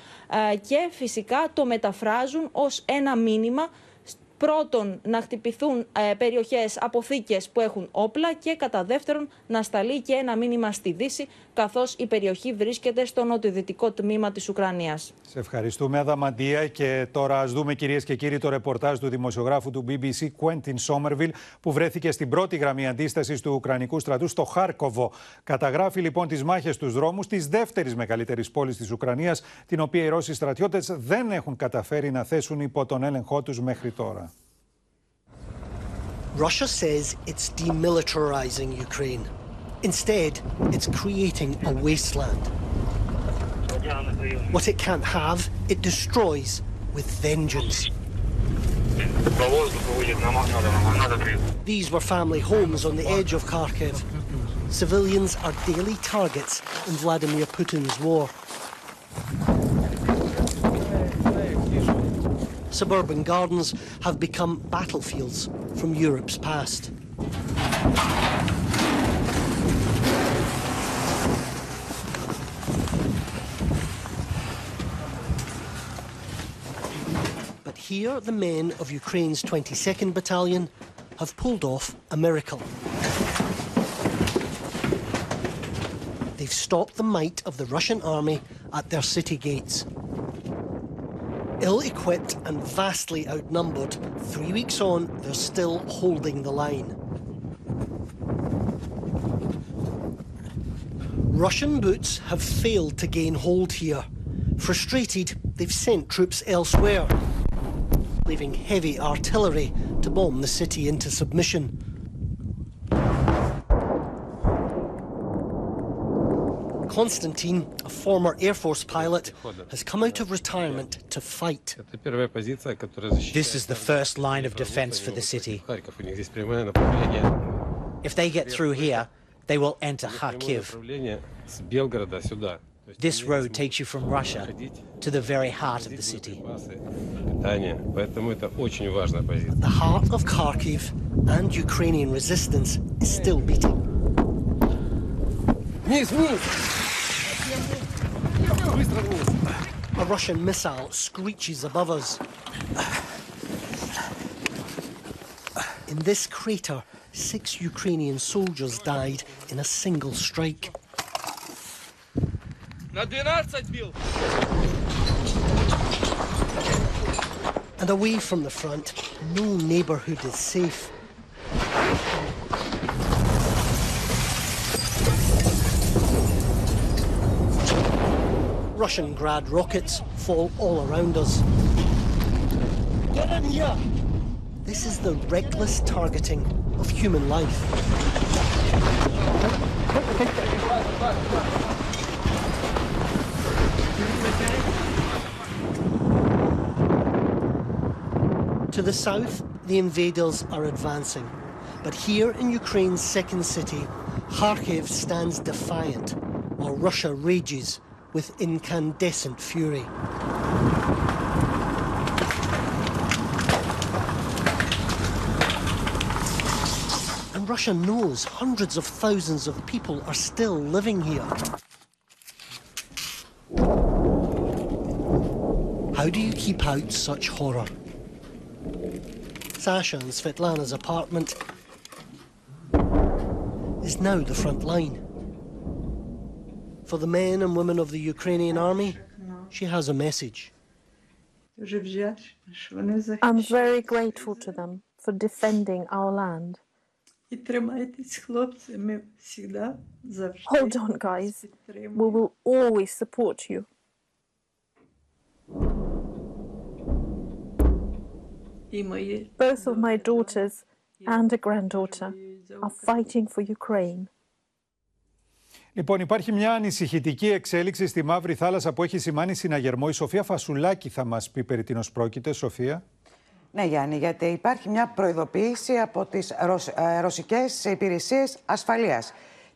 ε, και φυσικά το μεταφράζουν ως ένα μήνυμα πρώτον να χτυπηθούν ε, περιοχές, αποθήκες που έχουν όπλα και κατά δεύτερον να σταλεί και ένα μήνυμα στη Δύση καθώς η περιοχή βρίσκεται στο νοτιοδυτικό τμήμα της Ουκρανίας. Σε ευχαριστούμε, Αδαμαντία. Και τώρα ας δούμε, κυρίες και κύριοι, το ρεπορτάζ του δημοσιογράφου του BBC, Quentin Somerville, που βρέθηκε στην πρώτη γραμμή αντίστασης του Ουκρανικού στρατού στο Χάρκοβο. Καταγράφει λοιπόν τις μάχες στους δρόμους της δεύτερης μεγαλύτερης πόλης της Ουκρανίας, την οποία οι Ρώσοι στρατιώτες δεν έχουν καταφέρει να θέσουν υπό τον έλεγχό τους μέχρι τώρα. Russia says it's demilitarizing Ukraine. Instead, it's creating a wasteland. What it can't have, it destroys with vengeance. These were family homes on the edge of Kharkiv. Civilians are daily targets in Vladimir Putin's war. Suburban gardens have become battlefields from Europe's past. But here, the men of Ukraine's 22nd Battalion have pulled off a miracle. They've stopped the might of the Russian army at their city gates. Ill equipped and vastly outnumbered, three weeks on, they're still holding the line. Russian boots have failed to gain hold here. Frustrated, they've sent troops elsewhere, leaving heavy artillery to bomb the city into submission. Konstantin, a former Air Force pilot, has come out of retirement to fight. This is the first line of defense for the city. If they get through here, they will enter Kharkiv. This road takes you from Russia to the very heart of the city. The heart of Kharkiv and Ukrainian resistance is still beating. A Russian missile screeches above us. In this crater, six Ukrainian soldiers died in a single strike. And away from the front, no neighbourhood is safe. Russian Grad rockets fall all around us. Get in here! This is the reckless targeting of human life. To the south, the invaders are advancing. But here in Ukraine's second city, Kharkiv stands defiant, while Russia rages with incandescent fury. And Russia knows hundreds of thousands of people are still living here. How do you keep out such horror? Sasha and Svetlana's apartment is now the front line. For the men and women of the Ukrainian army, she has a message. I'm very grateful to them for defending our land. Hold on, guys. We will always support you. Both of my daughters and a granddaughter are fighting for Ukraine. Λοιπόν, υπάρχει μια ανησυχητική εξέλιξη στη Μαύρη Θάλασσα που έχει σημάνει συναγερμό. Η Σοφία Φασουλάκη θα μας πει περί τίνος πρόκειται. Σοφία. Ναι, Γιάννη, γιατί υπάρχει μια προειδοποίηση από τις ρωσ, ε, ρωσικές υπηρεσίες ασφαλείας.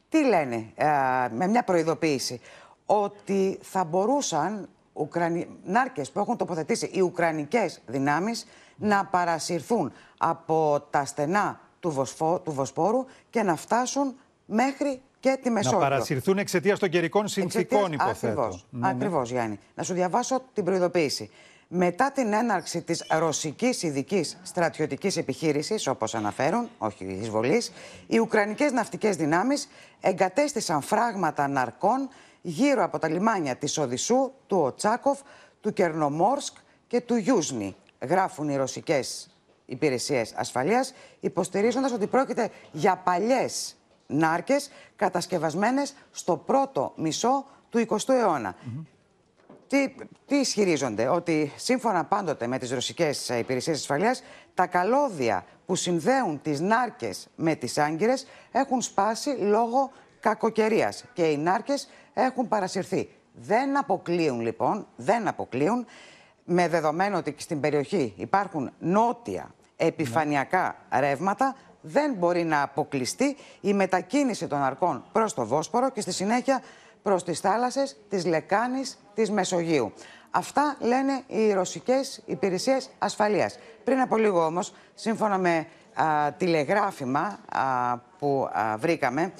Τι λένε ε, με μια προειδοποίηση, ότι θα μπορούσαν Ουκρανι... νάρκες που έχουν τοποθετήσει οι Ουκρανικές δυνάμεις να παρασυρθούν από τα στενά του, Βοσφό... του Βοσπόρου και να φτάσουν μέχρι και τη Μεσόγειο. Να παρασυρθούν εξαιτίας των καιρικών συνθήκων, υποθέτω. Ακριβώς, Ναι, ναι. ακριβώς, Γιάννη. Να σου διαβάσω την προειδοποίηση. Μετά την έναρξη της ρωσικής ειδικής στρατιωτικής επιχείρησης, όπως αναφέρουν, όχι εισβολής, οι Ουκρανικές ναυτικές δυνάμεις εγκατέστησαν φράγματα ναρκών γύρω από τα λιμάνια της Οδυσσού, του Οτσάκοφ, του Κερνομόρσκ και του Γιούσνη. Γράφουν οι ρωσικές υπηρεσίες ασφαλείας, υποστηρίζοντας ότι πρόκειται για παλιές νάρκες κατασκευασμένες στο πρώτο μισό του 20ου αιώνα. Τι, τι ισχυρίζονται, ότι σύμφωνα πάντοτε με τις ρωσικές ε, υπηρεσίες ασφαλείας, τα καλώδια που συνδέουν τις νάρκες με τις άγκυρες έχουν σπάσει λόγω κακοκαιρίας και οι νάρκες έχουν παρασυρθεί. Δεν αποκλείουν λοιπόν, δεν αποκλείουν, με δεδομένο ότι στην περιοχή υπάρχουν νότια επιφανειακά ρεύματα, δεν μπορεί να αποκλειστεί η μετακίνηση των αρκών προς το Βόσπορο και στη συνέχεια προς τις θάλασσες της Λεκάνης της Μεσογείου. Αυτά λένε οι ρωσικές υπηρεσίες ασφαλείας. Πριν από λίγο όμως, σύμφωνα με α, τηλεγράφημα α, που α, βρήκαμε,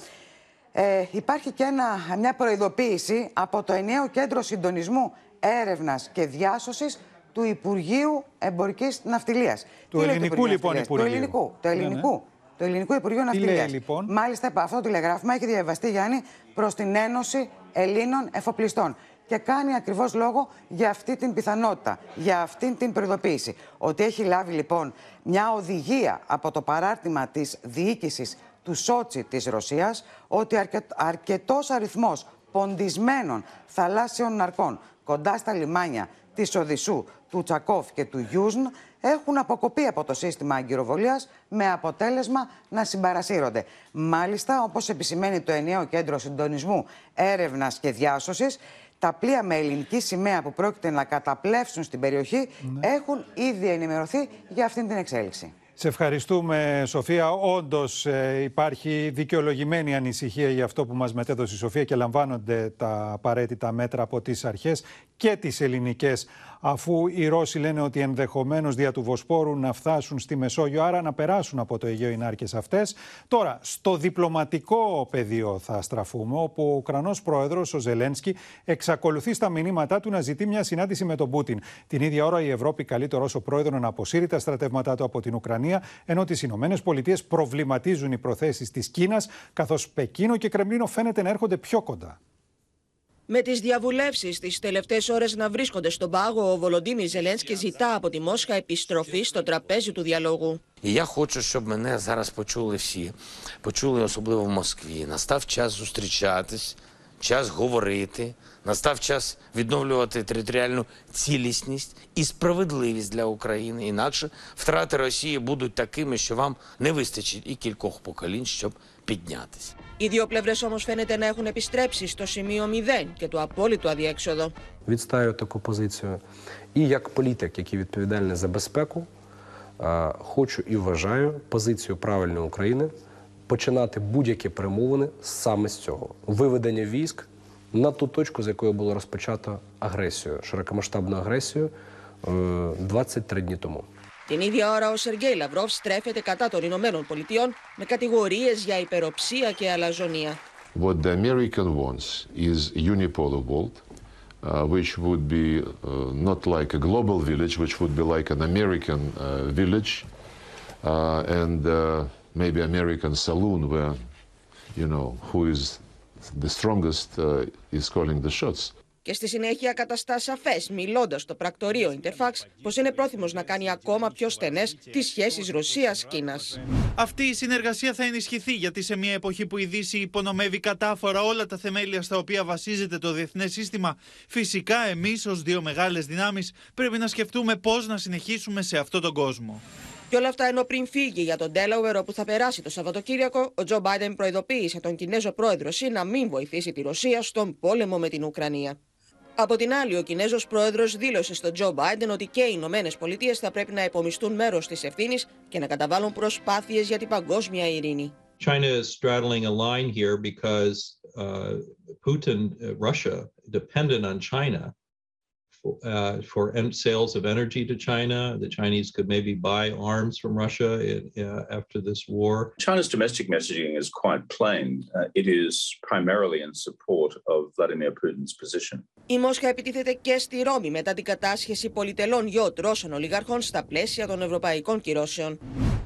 ε, υπάρχει και ένα, μια προειδοποίηση από το ενιαίο κέντρο συντονισμού έρευνας και διάσωσης του Υπουργείου Εμπορικής Ναυτιλίας. Του Τι λέει ελληνικού, Υπουργείο λοιπόν, Ναυτιλίας; Υπουργείου. Του ελληνικού. Το Ναι, ναι. ελληνικού. Το ελληνικού Υπουργείο Τι λέει, Ναυτιλίας. λοιπόν; Μάλιστα, αυτό το τηλεγράφημα έχει διαβαστεί, Γιάννη, προς την Ένωση Ελλήνων Εφοπλιστών. Και κάνει ακριβώς λόγο για αυτή την πιθανότητα, για αυτή την προειδοποίηση. Ότι έχει λάβει λοιπόν μια οδηγία από το παράρτημα της διοίκησης του Σότσι της Ρωσίας ότι αρκε... αρκετός αριθμός ποντισμένων θαλάσσιων ναρκών κοντά στα λιμάνια της Οδυσσού, του Τσακόφ και του Γιούσν έχουν αποκοπεί από το σύστημα αγκυροβολίας με αποτέλεσμα να συμπαρασύρονται. Μάλιστα, όπως επισημαίνει το ενιαίο κέντρο συντονισμού έρευνας και διάσωσης, τα πλοία με ελληνική σημαία που πρόκειται να καταπλέψουν στην περιοχή έχουν ήδη ενημερωθεί για αυτήν την εξέλιξη. Σε ευχαριστούμε, Σοφία. Όντως υπάρχει δικαιολογημένη ανησυχία για αυτό που μας μετέδωσε η Σοφία και λαμβάνονται τα απαραίτητα μέτρα από τις αρχές και τις ελληνικές, αφού οι Ρώσοι λένε ότι ενδεχομένως δια του Βοσπόρου να φτάσουν στη Μεσόγειο, άρα να περάσουν από το Αιγαίο οι νάρκες αυτές. Τώρα, στο διπλωματικό πεδίο θα στραφούμε, όπου ο Ουκρανός πρόεδρος, ο Ζελένσκι, εξακολουθεί στα μηνύματά του να ζητεί μια συνάντηση με τον Πούτιν. Την ίδια ώρα η Ευρώπη καλεί τον Ρώσο πρόεδρο να αποσύρει τα στρατεύματά του από την Ουκρανία, ενώ τις Ηνωμένες Πολιτείες προβληματίζουν οι προθέσεις της Κίνας, καθώς Πεκίνο και Κρεμλίνο φαίνεται να έρχονται πιο κοντά. Με τι διαβουλεύσει τι τελευταίε ώρε να βρίσκονται στον πάγο, ο Βολοντίμι Ζελένσκι ζητά από τη Μόσχα επιστροφή στο τραπέζι του διαλόγου. І я хочу, щоб мене зараз почули всі, почули особливо в Москві. Настав час зустрічатись, час говорити, настав час відновлювати територіальну цілісність і справедливість для України. Інакше втрати Росії будуть такими, що вам не вистачить і кількох поколінь, щоб піднятися. Οι δύο πλευρέ όμω φαίνεται να έχουν επιστρέψει στο σημείο μηδέν και το απόλυτο αδιέξοδο. Відстаю таку позицію. І як політик, який відповідальний за безпеку, хочу і вважаю позицію правильної України починати будь-які перемовини саме з цього виведення військ на ту точку, з якої було розпочато агресію, широкомасштабну агресію е, 23 дні тому. Την ίδια ώρα, ο Σεργέη Λαυρόφ στρέφεται κατά των Ηνωμένων Πολιτειών με κατηγορίε για υπεροψία και αλαζονία. What the American wants is unipolar world, uh, which would be uh, not like a global village, which would be like an American uh, village uh, and uh, maybe American saloon where you know, who is the strongest uh, is calling the shots. Και στη συνέχεια καταστά σαφές, μιλώντας στο πρακτορείο Interfax, πως είναι πρόθυμος να κάνει ακόμα πιο στενές τις σχέσεις Ρωσία-Κίνα. Αυτή η συνεργασία θα ενισχυθεί γιατί σε μια εποχή που η Δύση υπονομεύει κατάφορα όλα τα θεμέλια στα οποία βασίζεται το διεθνές σύστημα, φυσικά εμείς ως δύο μεγάλες δυνάμεις πρέπει να σκεφτούμε πώς να συνεχίσουμε σε αυτόν τον κόσμο. Και όλα αυτά ενώ πριν φύγει για τον Ντέλαουερ όπου θα περάσει το Σαββατοκύριακο, ο Τζο Μπάιντεν προειδοποίησε τον Κινέζο πρόεδρο Σι να μην βοηθήσει τη Ρωσία στον πόλεμο με την Ουκρανία. Από την άλλη, ο Κινέζος πρόεδρος δήλωσε στον Τζο Μπάιντεν ότι και οι Ηνωμένες Πολιτείες θα πρέπει να υπομισθούν μέρος της ευθύνης και να καταβάλουν προσπάθειες για την παγκόσμια ειρήνη. China is straddling a line here because uh, Putin, uh, Russia, dependent on China for, uh, for en- sales of energy to China. The Chinese could maybe buy arms from Russia in, uh, after this war. China's domestic messaging is quite plain. Uh, it is primarily in support of Vladimir Putin's position. Η Μόσχα επιτίθεται και στη Ρώμη μετά την κατάσχεση πολυτελών γιότ Ρώσων ολιγάρχων στα πλαίσια των ευρωπαϊκών κυρώσεων.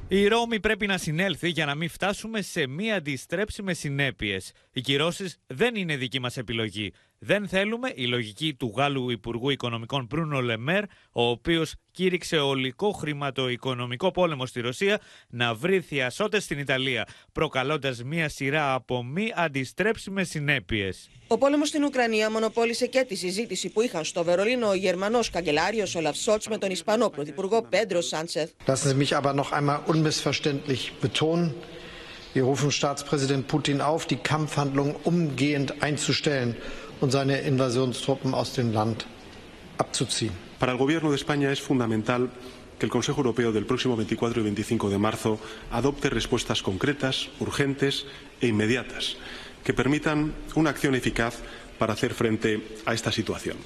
Η Ρώμη πρέπει να συνέλθει για να μην φτάσουμε σε μη αντιστρέψιμες συνέπειες. Οι κυρώσεις δεν είναι δική μας επιλογή. Δεν θέλουμε η λογική του Γάλλου Υπουργού Οικονομικών Μπρούνο Λεμέρ, ο οποίος κήρυξε ολικό χρηματοοικονομικό πόλεμο στη Ρωσία, να βρει θειασότες στην Ιταλία, προκαλώντας μία σειρά από μη αντιστρέψιμες συνέπειες. Ο πόλεμος στην Ουκρανία μονοπόλησε και τη συζήτηση που είχαν στο Βερολίνο ο Γερμανός καγκελάριος Ολαφ Σόλτς με τον Ισπανό πρωθυπουργό Πέντρο Σάντσεθ. Lassen Sie mich aber noch einmal unmissverständlich betonen, wir rufen Staatspräsident Putin auf, die Kampfhandlungen umgehend einzustellen und seine Invasionstruppen aus dem Land abzuziehen. Para el Gobierno de España es fundamental que el Consejo Europeo del próximo 24 y 25 de marzo adopte respuestas concretas, urgentes e inmediatas que permitan una acción eficaz para hacer frente a esta situación.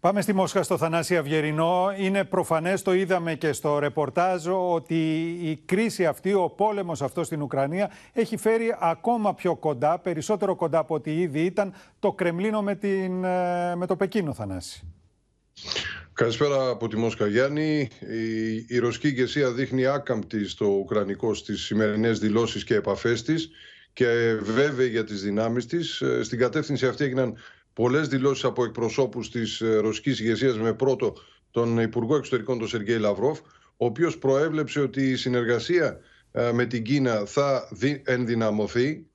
Πάμε στη Μόσχα στο Θανάση Αυγερινό. Είναι προφανές, το είδαμε και στο ρεπορτάζ, ότι η κρίση αυτή, ο πόλεμος αυτός στην Ουκρανία έχει φέρει ακόμα πιο κοντά, περισσότερο κοντά από ό,τι ήδη ήταν, το Κρεμλίνο με, την, με το Πεκίνο, Θανάση. Καλησπέρα από τη Μόσχα Γιάννη. Η, η ρωσική ηγεσία δείχνει άκαμπτη στο Ουκρανικό στις σημερινές δηλώσεις και επαφές της και βέβαιη για τις δυνάμεις της. Στην κατεύθυνση αυτή έγιναν πολλές δηλώσεις από εκπροσώπους της ρωσικής ηγεσίας με πρώτο τον Υπουργό Εξωτερικών τον Σεργέη Λαυρόφ ο οποίος προέβλεψε ότι η συνεργασία με την Κίνα θα ενδυναμωθεί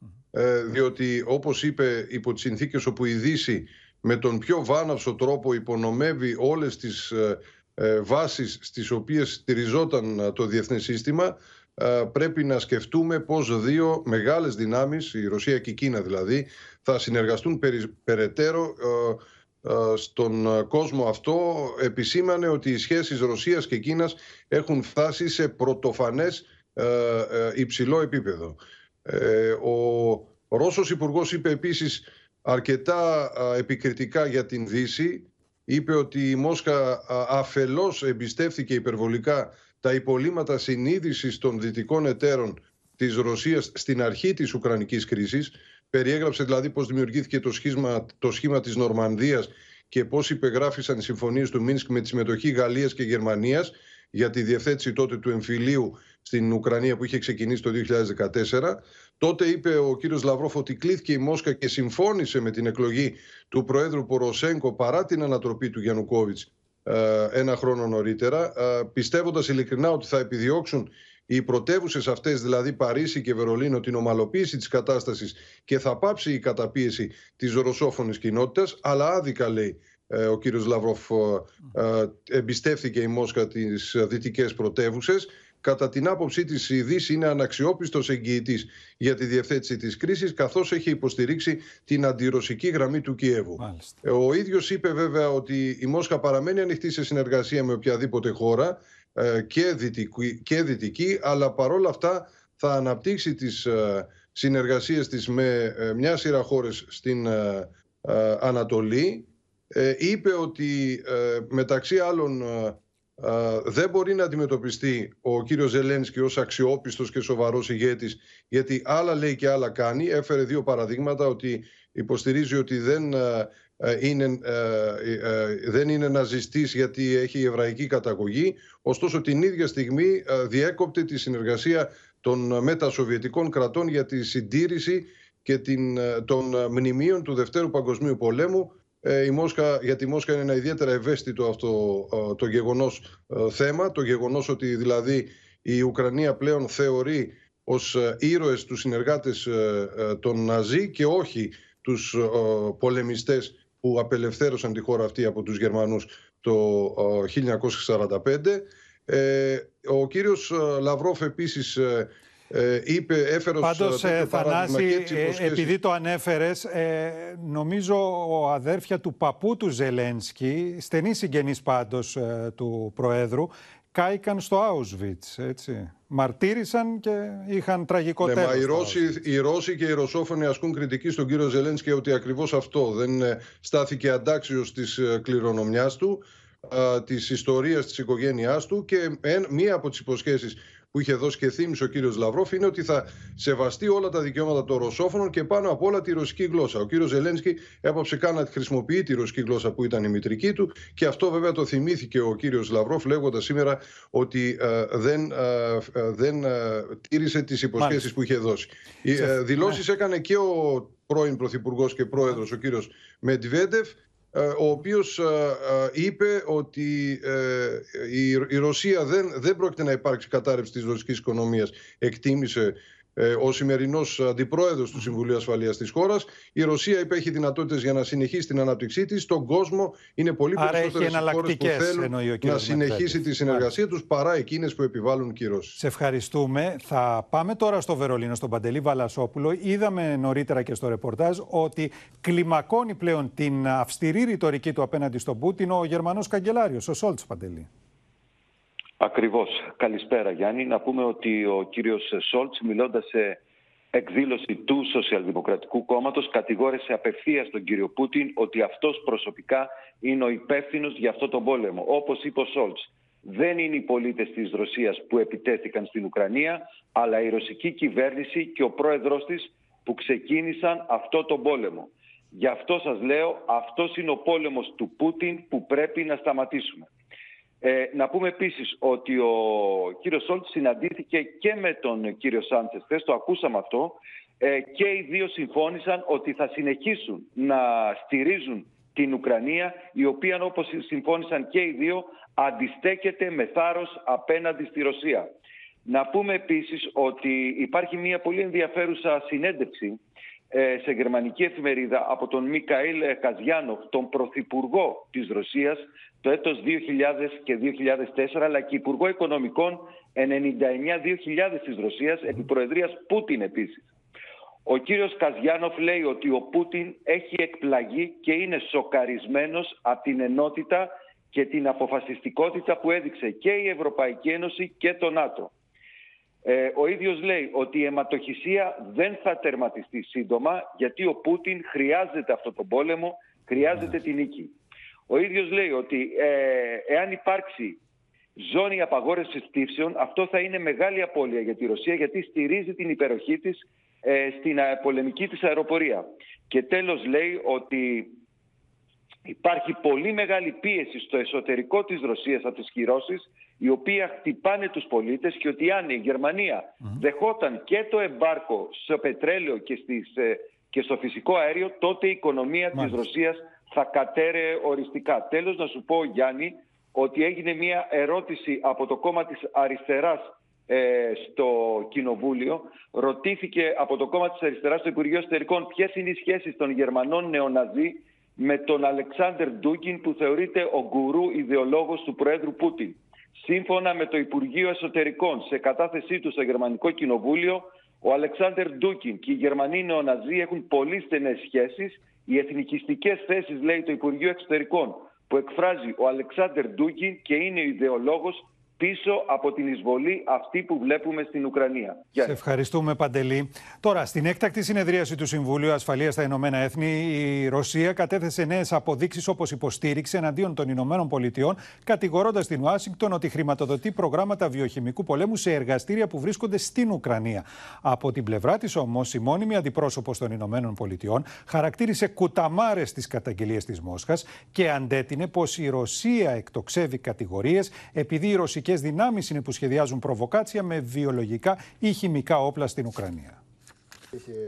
διότι όπως είπε υπό τις συνθήκες όπου η Δύση με τον πιο βάναυσο τρόπο υπονομεύει όλες τις βάσεις στις οποίες στηριζόταν το διεθνές σύστημα πρέπει να σκεφτούμε πώς δύο μεγάλες δυνάμεις, η Ρωσία και η Κίνα δηλαδή, θα συνεργαστούν περαιτέρω στον κόσμο αυτό. Επισήμανε ότι οι σχέσεις Ρωσίας και Κίνας έχουν φτάσει σε πρωτοφανές υψηλό επίπεδο. Ο Ρώσος Υπουργός είπε επίσης αρκετά επικριτικά για την Δύση. Είπε ότι η Μόσχα αφελώς εμπιστεύθηκε υπερβολικά τα υπολείμματα συνείδησης των δυτικών εταίρων της Ρωσίας στην αρχή της Ουκρανικής κρίσης. Περιέγραψε δηλαδή πώς δημιουργήθηκε το σχήμα, το σχήμα της Νορμανδίας και πώς υπεγράφησαν οι συμφωνίες του Μίνσκ με τη συμμετοχή Γαλλίας και Γερμανίας για τη διευθέτηση τότε του εμφυλίου στην Ουκρανία που είχε ξεκινήσει το 2014. Τότε είπε ο κύριος Λαυρόφ ότι κλήθηκε η Μόσχα και συμφώνησε με την εκλογή του Προέδρου Ποροσέγκο παρά την ανατροπή του Γιαννουκόβιτς ένα χρόνο νωρίτερα, πιστεύοντας ειλικρινά ότι θα επιδιώξουν οι πρωτεύουσες αυτές, δηλαδή Παρίσι και Βερολίνο, την ομαλοποίηση της κατάστασης και θα πάψει η καταπίεση της ρωσόφωνης κοινότητας. Αλλά άδικα, λέει ο κύριος Λαυρόφ, εμπιστεύθηκε η Μόσχα τις δυτικές πρωτεύουσες. Κατά την άποψή της η Δύση είναι αναξιόπιστος εγγυητής για τη διευθέτηση της κρίσης καθώς έχει υποστηρίξει την αντιρωσική γραμμή του Κιέβου. Μάλιστα. Ο ίδιος είπε βέβαια ότι η Μόσχα παραμένει ανοιχτή σε συνεργασία με οποιαδήποτε χώρα και δυτική, και δυτική αλλά παρόλα αυτά θα αναπτύξει τις συνεργασίες της με μια σειρά χώρες στην Ανατολή. Είπε ότι μεταξύ άλλων δεν μπορεί να αντιμετωπιστεί ο κύριος Ζελένσκι ως αξιόπιστος και σοβαρός ηγέτης γιατί άλλα λέει και άλλα κάνει. Έφερε δύο παραδείγματα ότι υποστηρίζει ότι δεν είναι, δεν είναι ναζιστής γιατί έχει εβραϊκή καταγωγή ωστόσο την ίδια στιγμή διέκοπτε τη συνεργασία των μετασοβιετικών κρατών για τη συντήρηση και την, των μνημείων του Δευτέρου Παγκοσμίου Πολέμου. Η Μόσχα, για τη Μόσχα είναι ένα ιδιαίτερα ευαίσθητο αυτό το γεγονός θέμα, το γεγονός ότι δηλαδή η Ουκρανία πλέον θεωρεί ως ήρωες τους συνεργάτες των Ναζί και όχι τους πολεμιστές που απελευθέρωσαν τη χώρα αυτή από τους Γερμανούς το 1945. Ε, ο κύριος Λαυρόφ επίσης είπε, έφερε Πάντως, ε, Θανάση, επειδή το ανέφερες, ε, νομίζω ο αδέρφια του παππού του Ζελένσκι, στενή συγγενής πάντως του Προέδρου, κάηκαν στο Auschwitz, έτσι. Μαρτύρησαν και είχαν τραγικό ναι, τέλος. Μα οι, Ρώσοι, οι Ρώσοι και οι Ρωσόφωνοι ασκούν κριτική στον κύριο Ζελένσκι ότι ακριβώς αυτό δεν στάθηκε αντάξιος της κληρονομιάς του, της ιστορίας της οικογένειάς του και μία από τις υποσχέσεις που είχε δώσει και θύμισε ο κύριος Λαυρόφ είναι ότι θα σεβαστεί όλα τα δικαιώματα των Ρωσόφωνων και πάνω απ' όλα τη ρωσική γλώσσα. Ο κύριος Ζελένσκι έπαψε καν να χρησιμοποιεί τη ρωσική γλώσσα που ήταν η μητρική του και αυτό βέβαια το θυμήθηκε ο κύριος Λαυρόφ λέγοντας σήμερα ότι ε, δεν, ε, ε δεν ε, τήρησε τις υποσχέσεις που είχε δώσει. Οι ε, δηλώσεις ναι. έκανε και ο πρώην Πρωθυπουργός και Πρόεδρος, ο κύριος Μετβέντεφ ε, ο οποίος ε, ε, είπε ότι η Ρωσία δεν, δεν πρόκειται να υπάρξει κατάρρευση της ρωσικής οικονομίας. Εκτίμησε ο σημερινός αντιπρόεδρος του Συμβουλίου Ασφαλείας της χώρας. Η Ρωσία είπε έχει δυνατότητες για να συνεχίσει την ανάπτυξή της. Στον κόσμο είναι πολύ περισσότερες οι χώρες που θέλουν να συνεχίσει τη συνεργασία τους παρά εκείνες που επιβάλλουν κυρώσεις. Σε ευχαριστούμε. Θα πάμε τώρα στο Βερολίνο, στον Παντελή Βαλασόπουλο. Είδαμε νωρίτερα και στο ρεπορτάζ ότι κλιμακώνει πλέον την αυστηρή ρητορική του απέναντι στον Πούτιν ο Γερμανός καγκελάριος, ο Σόλτς Παντελή. Ακριβώς. Καλησπέρα Γιάννη. Να πούμε ότι ο κύριος Σόλτς μιλώντας σε εκδήλωση του Σοσιαλδημοκρατικού Κόμματος κατηγόρησε απευθείας τον κύριο Πούτιν ότι αυτός προσωπικά είναι ο υπεύθυνος για αυτό τον πόλεμο. Όπως είπε ο Σόλτς, δεν είναι οι πολίτες της Ρωσίας που επιτέθηκαν στην Ουκρανία, αλλά η ρωσική κυβέρνηση και ο πρόεδρος της που ξεκίνησαν αυτό τον πόλεμο. Γι' αυτό σας λέω, αυτός είναι ο πόλεμος του Πούτιν που πρέπει να σταματήσουμε. Ε, να πούμε επίσης ότι ο κύριος Σόλτς συναντήθηκε και με τον κύριο Σάντσες χθες, το ακούσαμε αυτό, ε, και οι δύο συμφώνησαν ότι θα συνεχίσουν να στηρίζουν την Ουκρανία, η οποία όπως συμφώνησαν και οι δύο αντιστέκεται με θάρρος απέναντι στη Ρωσία. Να πούμε επίσης ότι υπάρχει μια πολύ ενδιαφέρουσα συνέντευξη ε, σε γερμανική εφημερίδα από τον Μικαήλ Καζιάνοφ, τον Πρωθυπουργό της Ρωσίας, το έτος 2000 και 2004, αλλά και Υπουργό Οικονομικών 99-2000 της Ρωσίας, επί Προεδρίας Πούτιν επίσης. Ο κύριος Καζιάνοφ λέει ότι ο Πούτιν έχει εκπλαγεί και είναι σοκαρισμένος από την ενότητα και την αποφασιστικότητα που έδειξε και η Ευρωπαϊκή Ένωση και το ΝΑΤΟ. Ε, ο ίδιος λέει ότι η αιματοχυσία δεν θα τερματιστεί σύντομα γιατί ο Πούτιν χρειάζεται αυτό τον πόλεμο, χρειάζεται την νίκη. Ο ίδιος λέει ότι ε, εάν υπάρξει ζώνη απαγόρευσης πτήσεων αυτό θα είναι μεγάλη απώλεια για τη Ρωσία γιατί στηρίζει την υπεροχή της ε, στην πολεμική της αεροπορία. Και τέλος λέει ότι υπάρχει πολύ μεγάλη πίεση στο εσωτερικό της Ρωσίας από τις κυρώσεις οι οποία χτυπάνε τους πολίτες και ότι αν η γερμανια δεχόταν και το εμπάρκο στο πετρέλαιο και, στις, ε, και στο φυσικό αέριο, τότε η οικονομία της Ρωσίας θα κατέρεε οριστικά. Τέλος να σου πω Γιάννη ότι έγινε μια ερώτηση από το κόμμα της αριστεράς ε, στο Κοινοβούλιο. Ρωτήθηκε από το κόμμα της αριστεράς στο Υπουργείο Εσωτερικών ποιες είναι οι σχέσεις των Γερμανών νεοναζί με τον Αλεξάνδρ Ντούκιν που θεωρείται ο γκουρού ιδεολόγος του Προέδρου Πούτιν. Σύμφωνα με το Υπουργείο Εσωτερικών, σε κατάθεσή του στο Γερμανικό Κοινοβούλιο, ο Αλεξάνδρ Ντούκιν και οι Γερμανοί νεοναζί έχουν πολύ στενές σχέσεις. Οι εθνικιστικές θέσεις, λέει το Υπουργείο Εξωτερικών, που εκφράζει ο Αλεξάνδρ Ντούκιν και είναι ο ιδεολόγος πίσω από την εισβολή αυτή που βλέπουμε στην Ουκρανία. Σε ευχαριστούμε Παντελή. Τώρα, στην έκτακτη συνεδρίαση του Συμβουλίου Ασφαλείας στα Ηνωμένα Έθνη, η Ρωσία κατέθεσε νέες αποδείξεις όπως υποστήριξε εναντίον των Ηνωμένων Πολιτειών, κατηγορώντας την Ουάσιγκτον ότι χρηματοδοτεί προγράμματα βιοχημικού πολέμου σε εργαστήρια που βρίσκονται στην Ουκρανία. Από την πλευρά της όμως, η μόνιμη αντιπρόσωπος των Ηνωμένων Πολιτειών χαρακτήρισε κουταμάρες τις καταγγελίες της Μόσχας και αντέτεινε πως η Ρωσία εκτοξεύει κατηγορίες επειδή η ρωσική ρωσικές δυνάμεις είναι που σχεδιάζουν προβοκάτσια με βιολογικά ή χημικά όπλα στην Ουκρανία.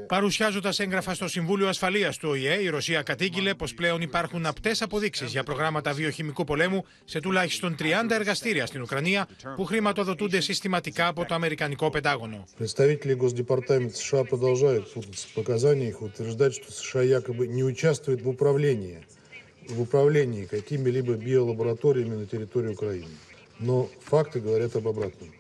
Παρουσιάζοντα έγγραφα στο Συμβούλιο Ασφαλεία του ΟΗΕ, η Ρωσία κατήγγειλε πω πλέον υπάρχουν απτέ αποδείξει για προγράμματα βιοχημικού πολέμου σε τουλάχιστον 30 εργαστήρια στην Ουκρανία που χρηματοδοτούνται συστηματικά από το Αμερικανικό Πεντάγωνο. Представители Госдепартамента США продолжают путаться в показаниях, утверждать, что США якобы не участвует в управлении, в управлении какими-либо биолабораториями на территории Украины. Но факты говорят об обратном.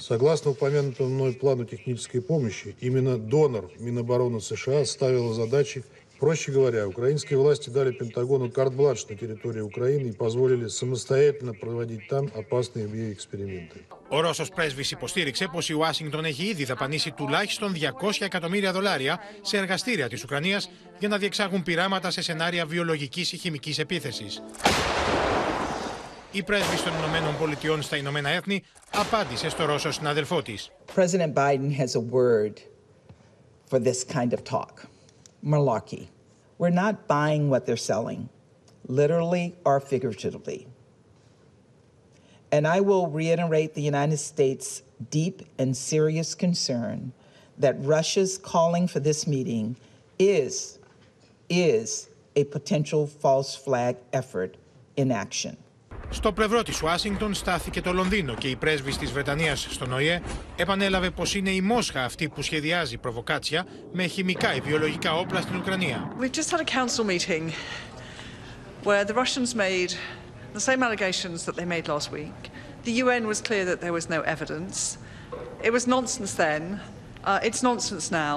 Согласно упомянутому мной плану технической помощи, именно донор Минобороны США ставила задачи, проще говоря, украинские власти дали Пентагону карт-бланш на территории Украины и позволили самостоятельно проводить там опасные биоэксперименты. Ο Ρώσος πρέσβης υποστήριξε πως η Ουάσιγκτον έχει ήδη δαπανίσει τουλάχιστον 200 εκατομμύρια δολάρια σε εργαστήρια της Ουκρανίας για να διεξάγουν πειράματα σε σενάρια βιολογικής ή χημικής επίθεσης. Η πρέσβης των Ηνωμένων Πολιτειών στα Ηνωμένα Έθνη απάντησε στο Ρώσο συναδελφό της. President Biden has a word for this kind of talk malarkey. We're not buying what they're selling, literally or figuratively. And I will reiterate the United States' deep and serious concern that Russia's calling for this meeting is, is a potential false flag effort in action. Στο πλευρό τη Ουάσιγκτον στάθηκε το Λονδίνο και η πρέσβη τη Βρετανία στον ΟΗΕ επανέλαβε πω είναι η Μόσχα αυτή που σχεδιάζει προβοκάτσια με χημικά ή βιολογικά όπλα στην Ουκρανία. We've just had a council meeting where the Russians made the same allegations that they made last week. The UN was clear that there was no evidence. It was nonsense then. Uh, it's nonsense now.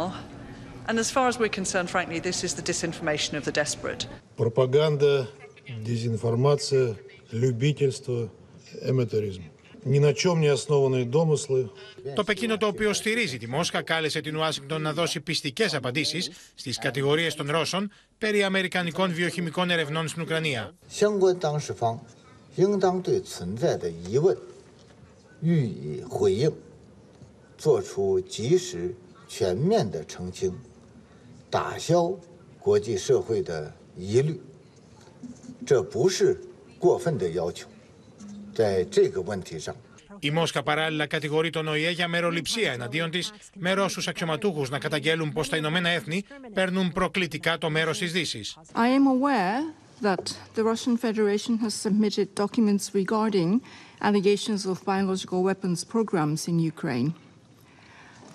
And as far as we're concerned, frankly, this is the disinformation of the desperate. Propaganda, disinformation любительство, эмоторизм. Ни на чем не основанные домыслы. Το Πεκίνο το οποίο στηρίζει τη Μόσχα κάλεσε την Ουάσιγκτον να δώσει πιστικές απαντήσεις στις κατηγορίες των Ρώσων περί αμερικανικών βιοχημικών ερευνών στην Ουκρανία. 相关当事方应当对存在的疑问予以回应，做出及时、全面的澄清，打消国际社会的疑虑。这不是过分的要求，在这个问题上。 Η Μόσχα παράλληλα κατηγορεί τον ΟΗΕ για μεροληψία εναντίον τη, με Ρώσου αξιωματούχου να καταγγέλουν πω τα Ηνωμένα Έθνη παίρνουν προκλητικά το μέρο τη Δύση. I am aware that the Russian Federation has submitted documents regarding allegations of biological weapons programs in Ukraine.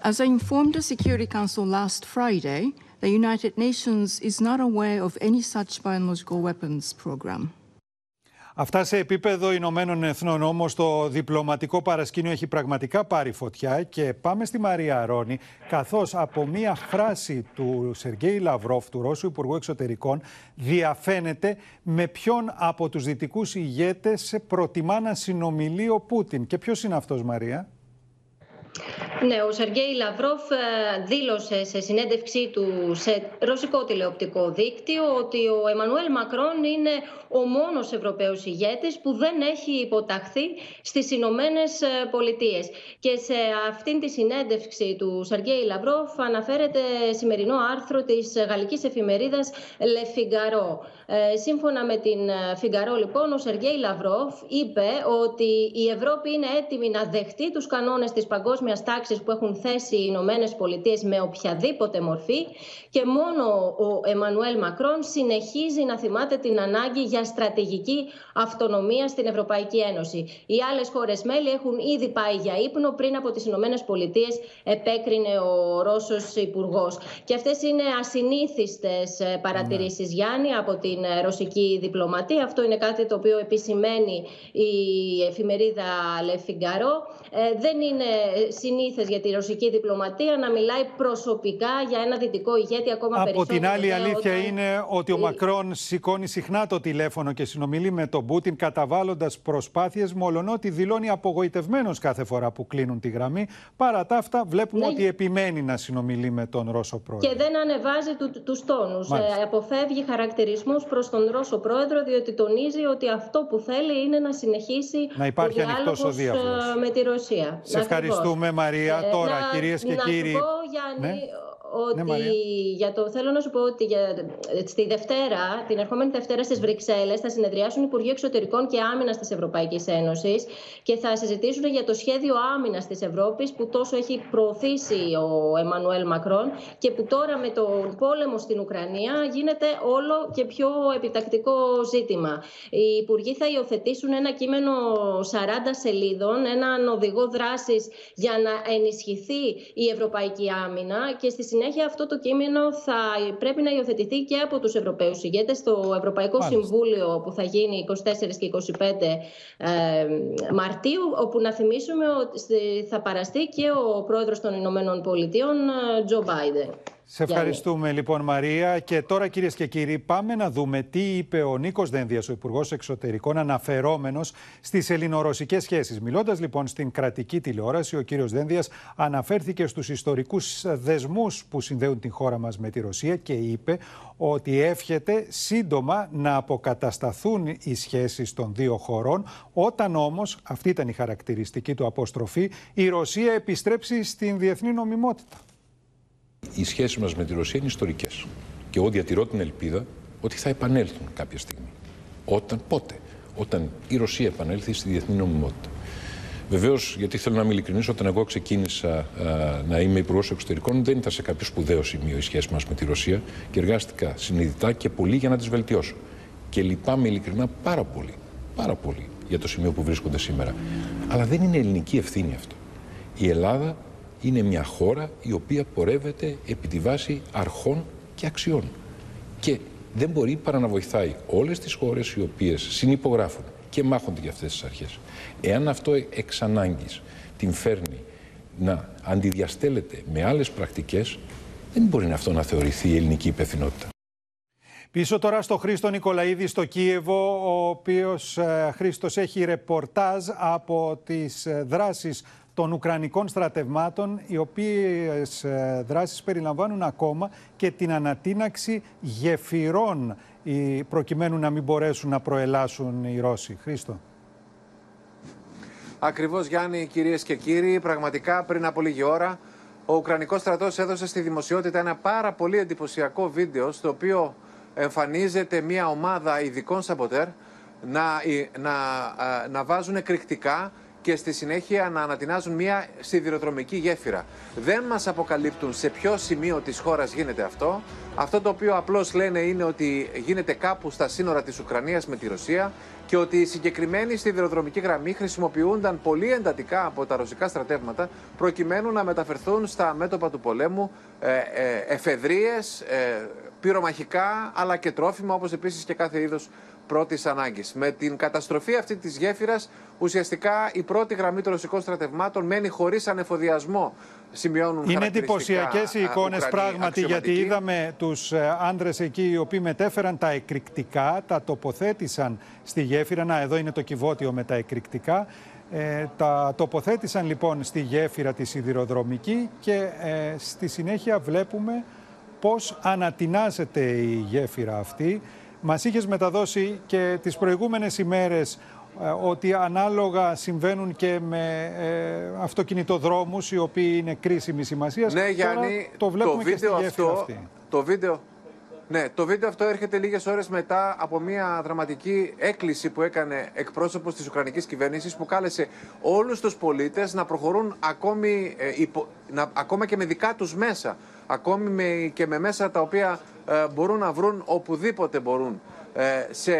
As I informed the Security Council last Friday, the United Nations is not aware of any such biological weapons program. Αυτά σε επίπεδο Ηνωμένων Εθνών όμως το διπλωματικό παρασκήνιο έχει πραγματικά πάρει φωτιά και πάμε στη Μαρία Ρόνη καθώς από μία φράση του Σεργέη Λαυρόφ, του Ρώσου Υπουργού Εξωτερικών, διαφαίνεται με ποιον από τους δυτικούς ηγέτες προτιμά να συνομιλεί ο Πούτιν. Και ποιος είναι αυτός Μαρία; Ναι, ο Σεργέη Λαυρόφ ε, δήλωσε σε συνέντευξή του σε ρωσικό τηλεοπτικό δίκτυο ότι ο Εμμανουέλ Μακρόν είναι ο μόνος Ευρωπαίος ηγέτης που δεν έχει υποταχθεί στις Ηνωμένες Πολιτείες. Και σε αυτήν τη συνέντευξη του Σεργέη Λαυρόφ αναφέρεται σημερινό άρθρο της γαλλικής εφημερίδας Le Figaro. Ε, σύμφωνα με την Figaro, λοιπόν, ο Σεργέη Λαυρόφ είπε ότι η Ευρώπη είναι έτοιμη να δεχτεί τους κανόνες της παγκόσμιας τάξης που έχουν θέσει οι Ηνωμένες Πολιτείες με οποιαδήποτε μορφή και μόνο ο Εμμανουέλ Μακρόν συνεχίζει να θυμάται την ανάγκη για στρατηγική αυτονομία στην Ευρωπαϊκή Ένωση. Οι άλλες χώρες μέλη έχουν ήδη πάει για ύπνο πριν από τις Ηνωμένες Πολιτείες, επέκρινε ο Ρώσος Υπουργός. Και αυτές είναι ασυνήθιστες παρατηρήσεις, Γιάννη, από την ρωσική διπλωματία. Αυτό είναι κάτι το οποίο επισημαίνει η εφημερίδα Le Figaro. Ε, δεν είναι συνήθες για τη ρωσική διπλωματία να μιλάει προσωπικά για ένα δυτικό ηγέτη ακόμα Από περισσότερο. την άλλη βέβαια, αλήθεια όταν- είναι ότι ο Μακρόν σηκώνει συχνά το τηλέφωνο και συνομιλεί με τον Πούτιν καταβάλλοντας προσπάθειες μολονότι δηλώνει απογοητευμένος κάθε φορά που κλείνουν τη γραμμή. Παρά τα αυτά βλέπουμε Ναι. ότι επιμένει να συνομιλεί με τον Ρώσο πρόεδρο. Και δεν ανεβάζει του, τους τόνους. Μάλιστα. Ε, αποφεύγει χαρακτηρισμούς προς τον Ρώσο πρόεδρο, διότι τονίζει ότι αυτό που θέλει είναι να συνεχίσει Να υπάρχει ο ανοιχτός ο διάλογος, διάβλος. ε, με τη Ρωσία. Σε ευχαριστούμε, Μαρία. Τώρα, να, κυρίες και να κύριοι. Σου πω, Γιάννη, Ναι. Ότι Ναι, Μαρία. για το, θέλω να σου πω ότι για, στη Δευτέρα, την ερχόμενη Δευτέρα στις Βρυξέλλες θα συνεδριάσουν οι Υπουργοί Εξωτερικών και Άμυνας της Ευρωπαϊκής Ένωσης και θα συζητήσουν για το σχέδιο άμυνας της Ευρώπης που τόσο έχει προωθήσει ο Εμμανουέλ Μακρόν και που τώρα με τον πόλεμο στην Ουκρανία γίνεται όλο και πιο επιτακτικό ζήτημα. Οι Υπουργοί θα υιοθετήσουν ένα κείμενο 40 σελίδων, έναν οδηγό δράσης για να ενισχυθεί η Ευρωπαϊκή Άμυνα και στη συνέχεια αυτό το κείμενο θα πρέπει να υιοθετηθεί και από τους Ευρωπαίους ηγέτες στο Ευρωπαϊκό Μάλιστα. Συμβούλιο που θα γίνει 24 και 25 ε, Μαρτίου όπου να θυμίσουμε ότι στη- θα παραστεί και ο πρόεδρος των Ηνωμένων Πολιτείων ε, Τζο Μπάιντεν. Σε ευχαριστούμε λοιπόν Μαρία και τώρα κυρίες και κύριοι πάμε να δούμε τι είπε ο Νίκος Δένδιας, ο Υπουργός Εξωτερικών αναφερόμενος στις ελληνορωσικές σχέσεις. Μιλώντας λοιπόν στην κρατική τηλεόραση ο κύριος Δένδιας αναφέρθηκε στους ιστορικούς δεσμούς που συνδέουν την χώρα μας με τη Ρωσία και είπε ότι εύχεται σύντομα να αποκατασταθούν οι σχέσεις των δύο χωρών όταν όμως, αυτή ήταν η χαρακτηριστική του αποστροφή, η Ρωσία επιστρέψει στην διεθνή νομιμότητα. Οι σχέσεις μας με τη Ρωσία είναι ιστορικές. Και εγώ διατηρώ την ελπίδα ότι θα επανέλθουν κάποια στιγμή. Όταν, πότε, όταν η Ρωσία επανέλθει στη διεθνή νομιμότητα. Βεβαίως, γιατί θέλω να είμαι ειλικρινής, όταν εγώ ξεκίνησα α, να είμαι υπουργός εξωτερικών, δεν ήταν σε κάποιο σπουδαίο σημείο η σχέση μας με τη Ρωσία και εργάστηκα συνειδητά και πολύ για να τις βελτιώσω. Και λυπάμαι ειλικρινά πάρα πολύ, πάρα πολύ για το σημείο που βρίσκονται σήμερα. Αλλά δεν είναι ελληνική ευθύνη αυτό. Η Ελλάδα είναι μια χώρα η οποία πορεύεται επί τη βάση αρχών και αξιών. Και δεν μπορεί παρά να βοηθάει όλες τις χώρες οι οποίες συνυπογράφουν και μάχονται για αυτές τις αρχές. Εάν αυτό εξ ανάγκης την φέρνει να αντιδιαστέλλεται με άλλες πρακτικές, δεν μπορεί αυτό να θεωρηθεί η ελληνική υπευθυνότητα. Πίσω τώρα στο Χρήστο Νικολαίδη στο Κίεβο, ο οποίος ε, Χρήστος έχει ρεπορτάζ από τις ε, δράσεις των Ουκρανικών στρατευμάτων, οι οποίες ε, δράσεις περιλαμβάνουν ακόμα και την ανατείναξη γεφυρών, η- προκειμένου να μην μπορέσουν να προελάσουν οι Ρώσοι. Χρήστο. Ακριβώς Γιάννη, κυρίες και κύριοι, πραγματικά πριν από λίγη ώρα ο Ουκρανικός στρατός έδωσε στη δημοσιότητα ένα πάρα πολύ εντυπωσιακό βίντεο στο οποίο εμφανίζεται μια ομάδα ειδικών σαμποτέρ να, να, α, να βάζουν εκρηκτικά και στη συνέχεια να ανατινάζουν μια σιδηροδρομική γέφυρα. Δεν μας αποκαλύπτουν σε ποιο σημείο της χώρας γίνεται αυτό. Αυτό το οποίο απλώς λένε είναι ότι γίνεται κάπου στα σύνορα της Ουκρανίας με τη Ρωσία και ότι η συγκεκριμένη σιδηροδρομική γραμμή χρησιμοποιούνταν πολύ εντατικά από τα ρωσικά στρατεύματα προκειμένου να μεταφερθούν στα μέτωπα του πολέμου ε, ε, εφεδρείες, ε, πυρομαχικά αλλά και τρόφιμα όπως επίσης και κάθε είδος πρώτης ανάγκης. Με την καταστροφή αυτή της γέφυρας, ουσιαστικά η πρώτη γραμμή των ρωσικών στρατευμάτων μένει χωρίς ανεφοδιασμό. Σημειώνουν Είναι χαρακτηριστικά, εντυπωσιακές οι α, εικόνες Ουκρανοί πράγματι, γιατί αξιωματικοί. είδαμε τους άντρες εκεί οι οποίοι μετέφεραν τα εκρηκτικά, τα τοποθέτησαν στη γέφυρα. Να, εδώ είναι το κυβότιο με τα εκρηκτικά. Ε, τα τοποθέτησαν λοιπόν στη γέφυρα τη σιδηροδρομική και ε, στη συνέχεια βλέπουμε πώς ανατινάζεται η γέφυρα αυτή. Μας είχες μεταδώσει και τις προηγούμενες ημέρες ε, ότι ανάλογα συμβαίνουν και με ε, αυτοκινητοδρόμους οι οποίοι είναι κρίσιμη σημασίας. Ναι, Γιάννη, το βλέπουμε και στη βίντεο γέφυρα αυτό, αυτή. Το βίντεο, ναι, το βίντεο αυτό έρχεται λίγες ώρες μετά από μια δραματική έκκληση που έκανε εκπρόσωπος της Ουκρανικής κυβέρνησης που κάλεσε όλους τους πολίτες να προχωρούν ακόμη, ε, υπο- να, ακόμα και με δικά τους μέσα, ακόμη με, και με μέσα τα οποία ε, μπορούν να βρουν οπουδήποτε μπορούν. ε, σε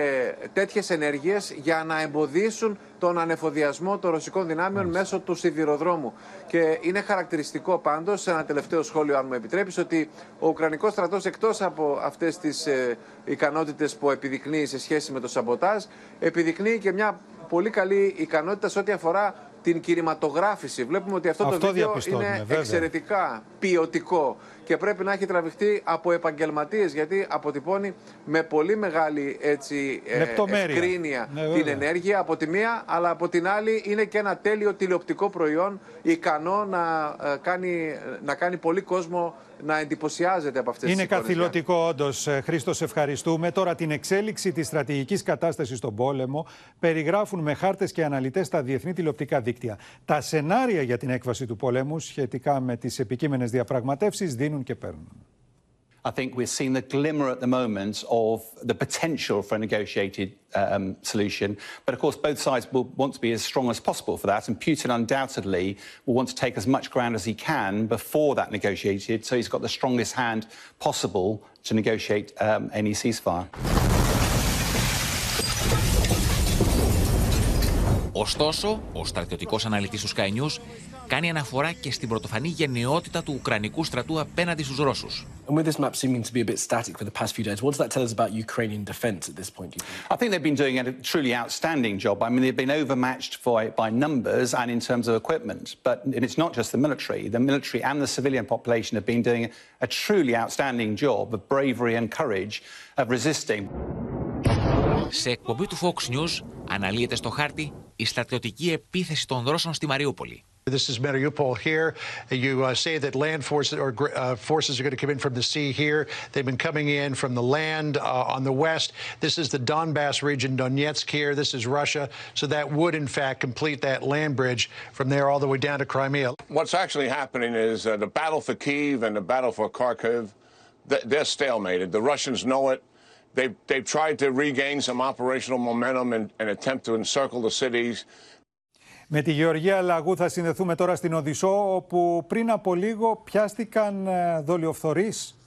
τέτοιες ενέργειες για να εμποδίσουν τον ανεφοδιασμό των ρωσικών δυνάμεων μέσω του σιδηροδρόμου. Και είναι χαρακτηριστικό πάντως, σε ένα τελευταίο σχόλιο αν μου επιτρέπεις, ότι ο Ουκρανικός στρατός εκτός από αυτές τις ε, ικανότητες που επιδεικνύει σε σχέση με το σαμποτάζ, επιδεικνύει και μια πολύ καλή ικανότητα σε ό,τι αφορά την κινηματογράφηση. Βλέπουμε ότι αυτό, Αυτό το βίντεο διαπιστώνουμε, είναι βέβαια. εξαιρετικά ποιοτικό και πρέπει να έχει τραβηχτεί από επαγγελματίες γιατί αποτυπώνει με πολύ μεγάλη έτσι, ε, Λεπτομέρεια. ευκρίνεια Ναι, την βέβαια. ενέργεια από τη μία, αλλά από την άλλη είναι και ένα τέλειο τηλεοπτικό προϊόν ικανό να, ε, κάνει, να κάνει πολύ κόσμο να εντυπωσιάζεται από αυτές Είναι τις εικόνες. καθηλωτικό, όντως. Χρήστο, σε ευχαριστούμε. Τώρα, την εξέλιξη της στρατηγικής κατάστασης στον πόλεμο περιγράφουν με χάρτες και αναλυτές τα διεθνή τηλεοπτικά δίκτυα. Τα σενάρια για την έκβαση του πολέμου σχετικά με τις επικείμενες διαπραγματεύσεις δίνουν δίνουν και παίρνουν. I think we're seeing the glimmer at the moment of the potential for a negotiated um, solution. But of course, both sides will want to be as strong as possible for that. And Putin undoubtedly will want to take as much ground as he can before that negotiated. So he's got the strongest hand possible to negotiate um, any ceasefire. Ωστόσο, ο στρατιωτικό αναλυτή του Sky News κάνει αναφορά και στην πρωτοφανή γενναιότητα του Ουκρανικού στρατού απέναντι στου Ρώσου. And with this map seeming to be a bit static for the past few days, what does that tell us about Ukrainian defence at this point? Do you think? I think they've been doing a truly outstanding job. I mean, they've been overmatched by, by numbers and in terms of equipment. But it's not just the military. The military and the civilian population have been doing a truly outstanding job of bravery and courage of resisting. Σε εκπομπή του Fox News αναλύεται στο χάρτη η στρατιωτική επίθεση των Ρώσων στη Μαριούπολη. This is Mariupol here. You uh, say that land forces or uh, forces are going to come in from the sea here. They've been coming in from the land uh, on the west. This is the Donbass region, Donetsk here. This is Russia. So that would, in fact, complete that land bridge from there all the way down to Crimea. What's actually happening is uh, the battle for Kiev and the battle for Kharkiv, they're stalemated. The Russians know it. They've, they've tried to regain some operational momentum and, and attempt to encircle the cities. Με τη Γεωργία Λαγού θα συνδεθούμε τώρα στην Οδυσσό, όπου πριν από λίγο πιάστηκαν δολιοφθορείς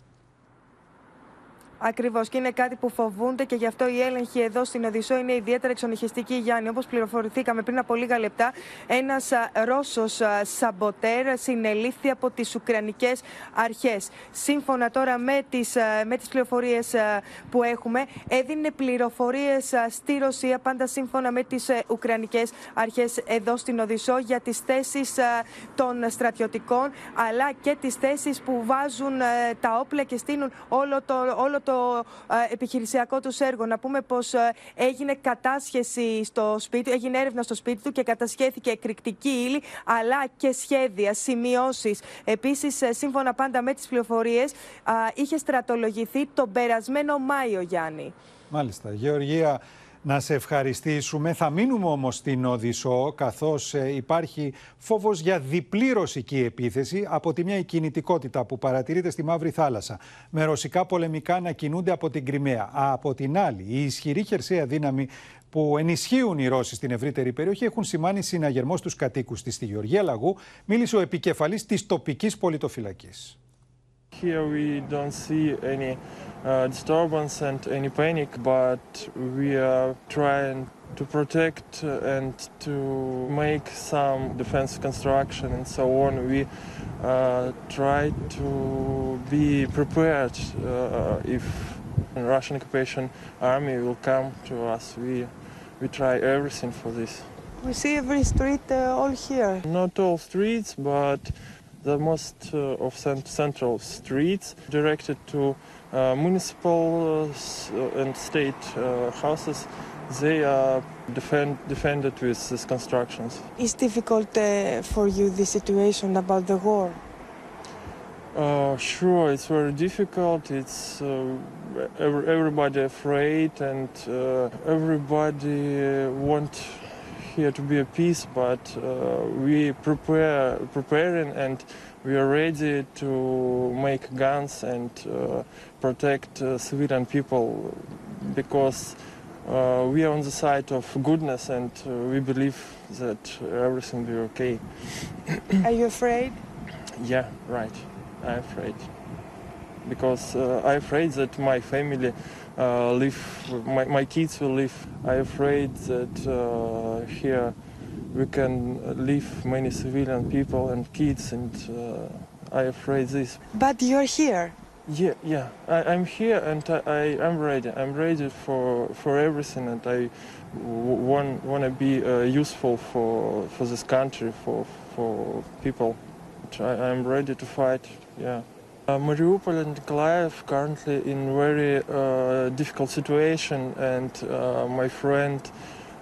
Ακριβώς και είναι κάτι που φοβούνται και γι' αυτό η έλεγχη εδώ στην Οδυσσό είναι ιδιαίτερα εξονυχιστική, Γιάννη. Όπως πληροφορηθήκαμε πριν από λίγα λεπτά, ένας Ρώσος σαμποτέρ συνελήφθη από τις Ουκρανικές αρχές. Σύμφωνα τώρα με τις με τις πληροφορίες που έχουμε, έδινε πληροφορίες στη Ρωσία, πάντα σύμφωνα με τις Ουκρανικές αρχές εδώ στην Οδυσσό, για τις θέσεις των στρατιωτικών, αλλά και τις θέσεις που βάζουν τα όπλα και στείλουν όλο το, όλο το το επιχειρησιακό τους έργο. Να πούμε πως έγινε κατάσχεση στο σπίτι, έγινε έρευνα στο σπίτι του και κατασχέθηκε εκρηκτική ύλη, αλλά και σχέδια, σημειώσεις. Επίσης, σύμφωνα πάντα με τις πληροφορίες, είχε στρατολογηθεί τον περασμένο Μάιο, Γιάννη. Μάλιστα. Γεωργία, να σε ευχαριστήσουμε. Θα μείνουμε όμως στην Οδυσσό, καθώς υπάρχει φόβος για διπλή ρωσική επίθεση από τη μια η κινητικότητα που παρατηρείται στη Μαύρη Θάλασσα, με ρωσικά πολεμικά να κινούνται από την Κρυμαία. Από την άλλη, η ισχυρή χερσαία δύναμη που ενισχύουν οι Ρώσοι στην ευρύτερη περιοχή έχουν σημάνει συναγερμό στους κατοίκους της. Στη Γεωργία Λαγού μίλησε ο επικεφαλής της τοπικής πολιτοφυλακής. Here we don't see any uh, disturbance and any panic, but we are trying to protect and to make some defense construction and so on. We uh, try to be prepared uh, if Russian occupation army will come to us. We we try everything for this. We see every street uh, all here. Not all streets, but the most uh, of cent central streets directed to uh, municipal uh, and state uh, houses. They are defend, defended with these constructions. It's difficult uh, for you the situation about the war. Uh, sure, it's very difficult. It's uh, every, everybody afraid, and uh, everybody want here to be a peace. But uh, we prepare, preparing, and we are ready to make guns and uh, protect uh, civilian people because uh, we are on the side of goodness, and uh, we believe that everything will be okay. Are you afraid? Yeah, right. I'm afraid because uh, I'm afraid that my family uh, live, my, my kids will live. I'm afraid that uh, here we can leave many civilian people and kids, and uh, I'm afraid this. But you're here. Yeah, yeah. I, I'm here and I, I I'm ready. I'm ready for for everything, and I want want to be uh, useful for for this country, for for people. I, I'm ready to fight. Yeah. Uh, Mariupol and Nikolaev currently in very uh, difficult situation, and uh, my friend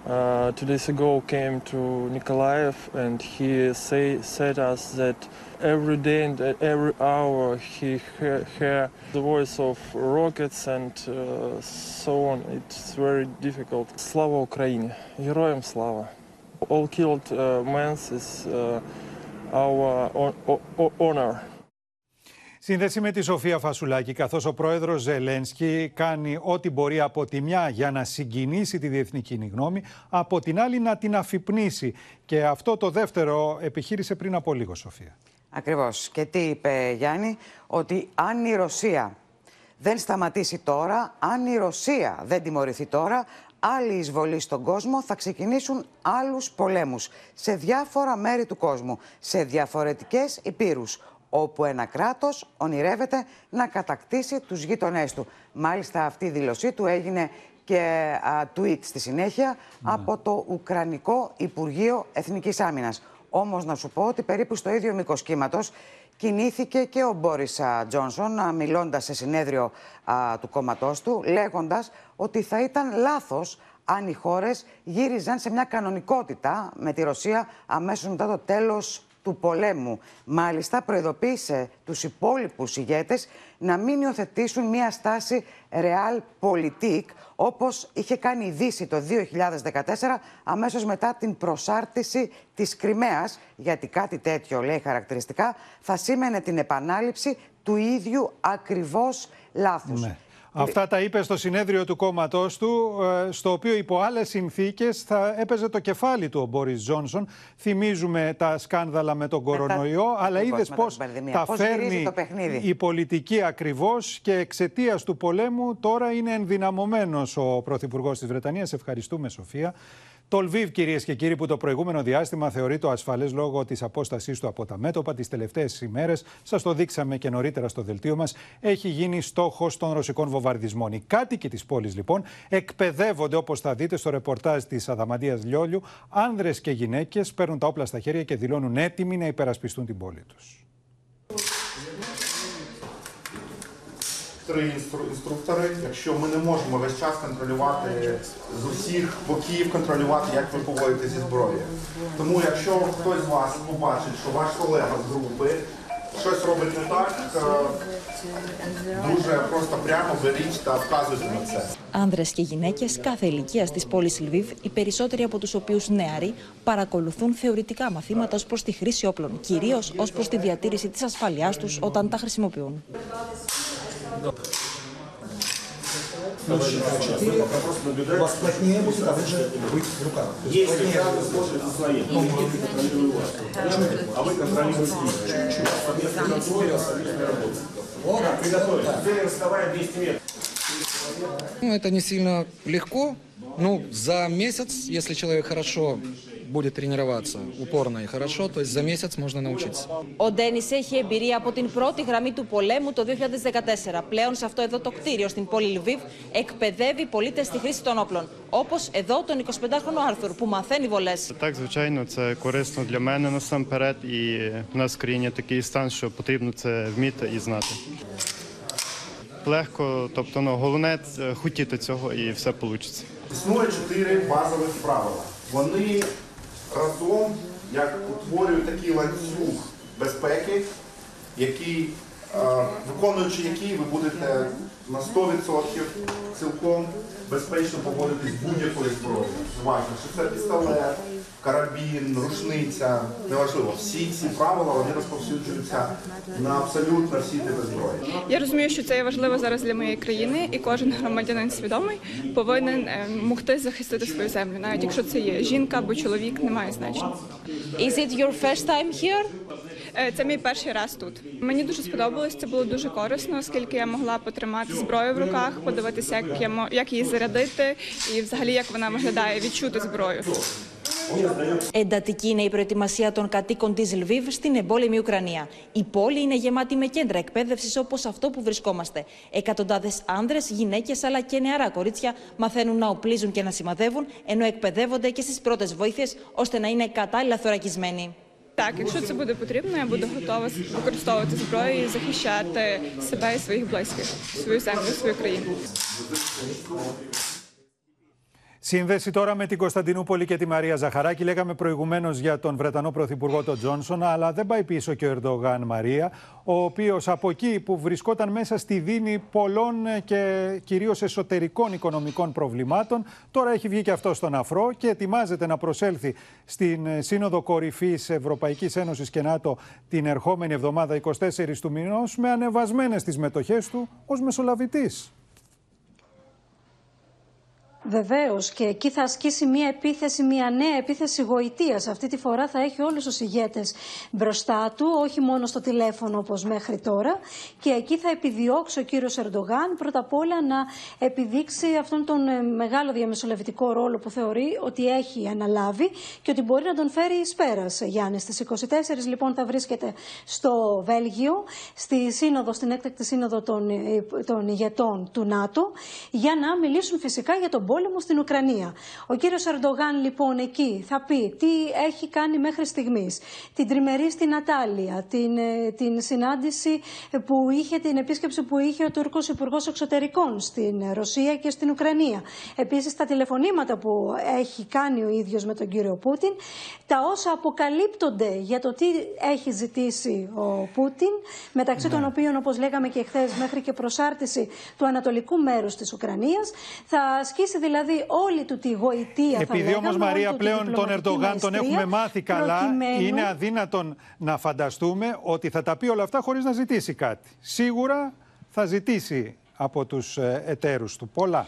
uh, two days ago came to Nikolaev, and he say, said us that every day and every hour he hear, hear the voice of rockets and uh, so on. It's very difficult. Slava Ukraini, Героям слава. All killed uh, men is uh, our honor. Σύνδεση με τη Σοφία Φασουλάκη, καθώς ο πρόεδρος Ζελένσκι κάνει ό,τι μπορεί από τη μια για να συγκινήσει τη διεθνή κοινή γνώμη, από την άλλη να την αφυπνήσει. Και αυτό το δεύτερο επιχείρησε πριν από λίγο, Σοφία. Ακριβώς. Και τι είπε Γιάννη, ότι αν η Ρωσία δεν σταματήσει τώρα, αν η Ρωσία δεν τιμωρηθεί τώρα, άλλη εισβολή στον κόσμο θα ξεκινήσουν άλλους πολέμους σε διάφορα μέρη του κόσμου, σε διαφορετικές υπήρους όπου ένα κράτος ονειρεύεται να κατακτήσει τους γείτονές του. Μάλιστα αυτή η δήλωσή του έγινε και α, tweet στη συνέχεια από το Ουκρανικό Υπουργείο Εθνικής Άμυνας. Όμως να σου πω ότι περίπου στο ίδιο μήκος κύματος κινήθηκε και ο Μπόρις Τζόνσον μιλώντας σε συνέδριο του κόμματός του λέγοντας ότι θα ήταν λάθος αν οι χώρες γύριζαν σε μια κανονικότητα με τη Ρωσία αμέσως μετά το τέλος του πολέμου. Μάλιστα, προειδοποίησε τους υπόλοιπους ηγέτες να μην υιοθετήσουν μια στάση realpolitik, όπως είχε κάνει η Δύση το 2014, αμέσως μετά την προσάρτηση της Κρυμαίας, γιατί κάτι τέτοιο, λέει χαρακτηριστικά, θα σήμαινε την επανάληψη του ίδιου ακριβώς λάθους. Ναι. Αυτά τα είπε στο συνέδριο του κόμματός του, ε, στο οποίο υπό άλλες συνθήκες θα έπαιζε το κεφάλι του ο Μπόρις Τζόνσον. Θυμίζουμε τα σκάνδαλα με τον κορονοϊό, αλλά είδες πώς τα φέρνει η πολιτική ακριβώς και εξαιτίας του πολέμου τώρα είναι ενδυναμωμένος ο Πρωθυπουργός της Βρετανίας. Ευχαριστούμε, Σοφία. Το Λβίβ, κυρίες και κύριοι, που το προηγούμενο διάστημα θεωρεί το ασφαλές λόγω της απόστασής του από τα μέτωπα τις τελευταίες ημέρες, σας το δείξαμε και νωρίτερα στο δελτίο μας, έχει γίνει στόχος των ρωσικών βομβαρδισμών. Οι κάτοικοι της πόλης, λοιπόν, εκπαιδεύονται, όπως θα δείτε στο ρεπορτάζ της Αδαμαντίας Λιόλιου, άνδρες και γυναίκες παίρνουν τα όπλα στα χέρια και δηλώνουν έτοιμοι να υπερασπιστούν την πόλη τους. три інструктори. Якщо ми не можемо весь час контролювати з усіх боків, контролювати, як ви поводите зі зброєю. Тому якщо хтось з вас побачить, що ваш колега з групи щось робить не так, дуже просто прямо беріть та вказуйте на це. Άνδρε και γυναίκε κάθε ηλικία τη πόλη Λβίβ, οι περισσότεροι από του οποίου νεαροί, παρακολουθούν θεωρητικά μαθήματα ω προ τη χρήση όπλων, κυρίω ω προ τη διατήρηση τη ασφαλειά του όταν τα χρησιμοποιούν. Вас будет быть в. Если. А вы. Приготовить. Цель расставая 200 метров. Ну, это не сильно легко. Ну, за месяц, если человек хорошо будет тренироваться упорно и хорошо, то есть за месяц можно научиться. Ο Ντένι έχει εμπειρία από την πρώτη γραμμή του πολέμου το 2014. Πλέον σε αυτό εδώ το κτίριο στην πόλη Λιβύβ εκπαιδεύει πολίτε στη χρήση των όπλων. Όπω εδώ τον 25χρονο Άρθουρ που μαθαίνει βολέ. Так, звичайно, це корисно для мене насамперед, і в нас в країні такий стан, що потрібно це вміти і знати. Легко, тобто, ну, головне хотіти цього і все вийде. Існує чотири базових правила. Вони разом як утворюють такий ланцюг безпеки, який, виконуючи який ви будете на 100% цілком безпечно поводитись будь-якої зброї. Важно, що це пістолет, карабін, рушниця, неважливо. Всі ці правила вони розповсюджуються на абсолютно всі типи зброї. Я розумію, що це є важливо зараз для моєї країни, і кожен громадянин свідомий повинен могти захистити свою землю, навіть якщо це є жінка або чоловік, немає значення. Is it your first time here? Це мій перший раз тут. Мені дуже сподобалось, це було дуже корисно, оскільки я могла потримати зброю в руках, подивитися, як я як її зарядити, і взагалі як вона виглядає, відчути зброю. Εντατική είναι η προετοιμασία των κατοίκων τη Λβίβ στην εμπόλεμη Ουκρανία. Η πόλη είναι γεμάτη με κέντρα εκπαίδευση όπω αυτό που βρισκόμαστε. Εκατοντάδε άνδρε, γυναίκε αλλά και νεαρά κορίτσια μαθαίνουν να οπλίζουν και να σημαδεύουν, ενώ εκπαιδεύονται και στι πρώτε βοήθειε ώστε να είναι κατάλληλα θωρακισμένοι. Так, якщо це буде потрібно, я буду готова використовувати зброю і захищати себе і своїх близьких, свою землю, свою країну. Σύνδεση τώρα με την Κωνσταντινούπολη και τη Μαρία Ζαχαράκη. Λέγαμε προηγουμένως για τον Βρετανό Πρωθυπουργό τον Τζόνσον, αλλά δεν πάει πίσω και ο Ερντογάν Μαρία, ο οποίος από εκεί που βρισκόταν μέσα στη δίνη πολλών και κυρίως εσωτερικών οικονομικών προβλημάτων, τώρα έχει βγει και αυτό στον αφρό και ετοιμάζεται να προσέλθει στην Σύνοδο Κορυφής Ευρωπαϊκής Ένωσης και ΝΑΤΟ την ερχόμενη εβδομάδα 24 του μηνός με ανεβασμένες τις μετοχές του ως μεσολαβητής. Βεβαίως και εκεί θα ασκήσει μια επίθεση, μια νέα επίθεση γοητείας. Αυτή τη φορά θα έχει όλους τους ηγέτες μπροστά του, όχι μόνο στο τηλέφωνο όπως μέχρι τώρα. Και εκεί θα επιδιώξει ο κύριος Ερντογάν πρώτα απ' όλα να επιδείξει αυτόν τον ε, μεγάλο διαμεσολαβητικό ρόλο που θεωρεί ότι έχει αναλάβει και ότι μπορεί να τον φέρει εις πέρας. Γιάννης, στις 24 λοιπόν θα βρίσκεται στο Βέλγιο, στη σύνοδο, στην έκτακτη σύνοδο των, ε, των ηγετών του ΝΑΤΟ, για να μιλήσουν φυσικά για τον πόλεμο στην Ουκρανία. Ο κύριος Ερντογάν λοιπόν εκεί θα πει τι έχει κάνει μέχρι στιγμής. Την τριμερή στην Ατάλια, την, ε, την συνάντηση που είχε, την επίσκεψη που είχε ο Τούρκος Υπουργός Εξωτερικών στην Ρωσία και στην Ουκρανία. Επίσης τα τηλεφωνήματα που έχει κάνει ο ίδιος με τον κύριο Πούτιν, τα όσα αποκαλύπτονται για το τι έχει ζητήσει ο Πούτιν, μεταξύ των ναι. οποίων όπως λέγαμε και χθες μέχρι και προσάρτηση του ανατολικού μέρους της Ουκρανίας, θα ασκήσει δηλαδή όλη του τη γοητεία. Επειδή όμως Μαρία πλέον τον Ερντογάν τον έχουμε μάθει καλά, προκειμένου... είναι αδύνατον να φανταστούμε ότι θα τα πει όλα αυτά χωρίς να ζητήσει κάτι. Σίγουρα θα ζητήσει από τους ε, εταίρους του πολλά.